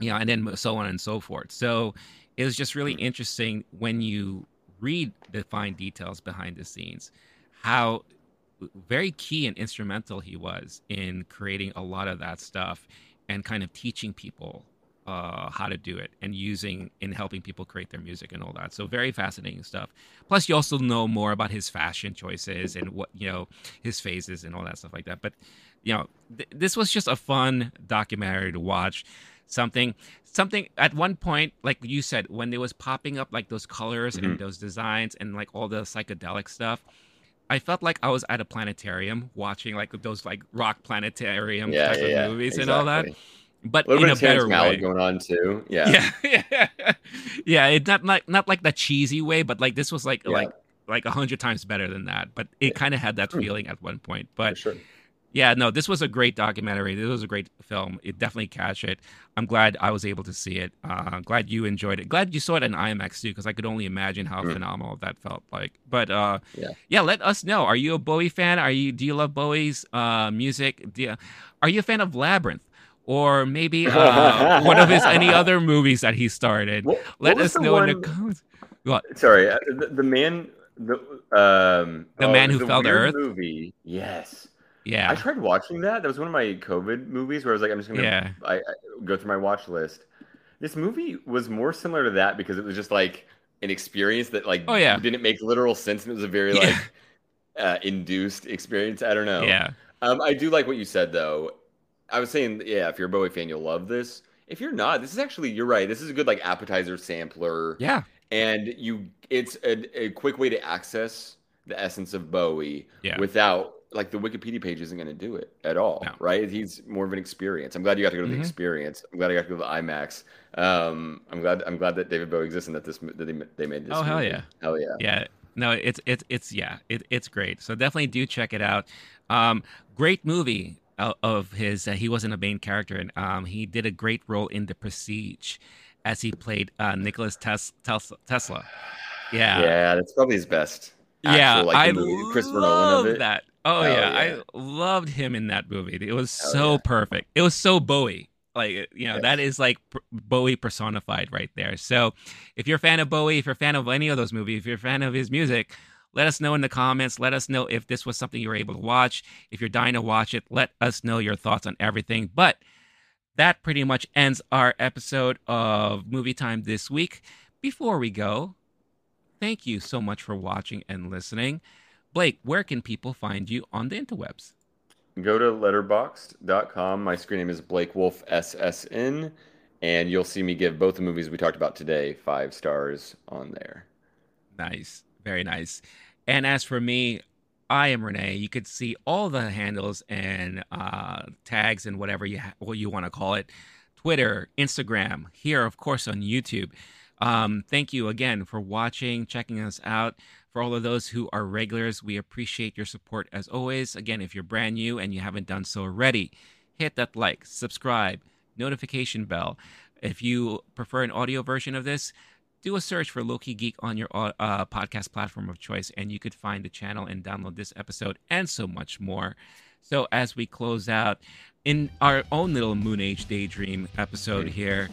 You know and then so on and so forth. So it was just really interesting when you read the fine details behind the scenes how very key and instrumental he was in creating a lot of that stuff and kind of teaching people uh, how to do it and using in helping people create their music and all that. So very fascinating stuff. Plus, you also know more about his fashion choices and what you know his phases and all that stuff like that. But you know, th- this was just a fun documentary to watch. Something, something at one point, like you said, when it was popping up like those colors and Mhm. those designs and like all the psychedelic stuff. I felt like I was at a planetarium watching like those like rock planetarium Yeah, type yeah, of yeah, movies and all that, but A in a better way. going on too. Yeah. Yeah, yeah, yeah. It not like not like the cheesy way, but like this was like like like a hundred times better than that. But it kind of had that Hmm. feeling at one point. for But sure. Yeah, no, this was a great documentary. This was a great film. It definitely catch it. I'm glad I was able to see it. Uh, glad you enjoyed it. Glad you saw it in IMAX too, because I could only imagine how Mm. phenomenal that felt like. But uh, Yeah. yeah, let us know. Are you a Bowie fan? Are you? Do you love Bowie's uh, music? Do you, are you a fan of Labyrinth? Or maybe uh, one of his any other movies that he started. What- Let what us know in the one- comments. What? Sorry, uh, the, the man, the um, The oh, Man Who Fell to Earth? movie. Yes, I tried watching that. That was one of my COVID movies where I was like, I'm just gonna Yeah. I, I go through my watch list. This movie was more similar to that because it was just like an experience that like Oh, yeah. didn't make literal sense and it was a very Yeah. like uh, induced experience. I don't know. Yeah. Um, I do like what you said though. I was saying, yeah, if you're a Bowie fan, you'll love this. If you're not, this is actually you're right. This is a good like appetizer sampler, Yeah. and you it's a, a quick way to access the essence of Bowie Yeah. without like the Wikipedia page isn't going to do it at all, No. right? He's more of an experience. I'm glad you got to go to the Mhm. experience. I'm glad I got to go to the IMAX. Um, I'm glad I'm glad that David Bowie exists and that this that they, they made this. Oh, hell yeah. hell yeah. Yeah. No, it's it's it's yeah, it, it's great. So definitely do check it out. Um, great movie of his. Uh, he wasn't a main character, and um, he did a great role in The Prestige, as he played uh, Nicholas Tes- Tesla. Tesla. Yeah, Yeah, that's probably his best. yeah. like, I the movie, love Nolan of it. that. Oh yeah. yeah. I loved him in that movie. It was Hell so yeah. perfect. It was so Bowie. Like you know, Yes. that is like Bowie personified right there. So, if you're a fan of Bowie, if you're a fan of any of those movies, if you're a fan of his music, let us know in the comments. Let us know if this was something you were able to watch. If you're dying to watch it, let us know your thoughts on everything. But that pretty much ends our episode of Movie Time this week. Before we go, thank you so much for watching and listening. Blake, where can people find you on the interwebs? Go to letterboxd.com. My screen name is Blake Wolf SSN, and you'll see me give both the movies we talked about today five stars on there. Nice. Very nice. And as for me, I am Renee. You could see all the handles and uh, tags and whatever you ha- what you want to call it. Twitter, Instagram, here, of course, on YouTube. Um, thank you again for watching, checking us out. For all of those who are regulars, we appreciate your support as always. Again, if you're brand new and you haven't done so already, hit that like, subscribe, notification bell. If you prefer an audio version of this, do a search for Loki Geek on your uh, podcast platform of choice, and you could find the channel and download this episode and so much more. So, as we close out in our own little Moon Age Daydream episode here,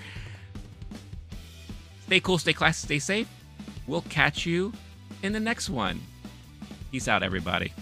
stay cool, stay classy, stay safe. We'll catch you in the next one. Peace out, everybody.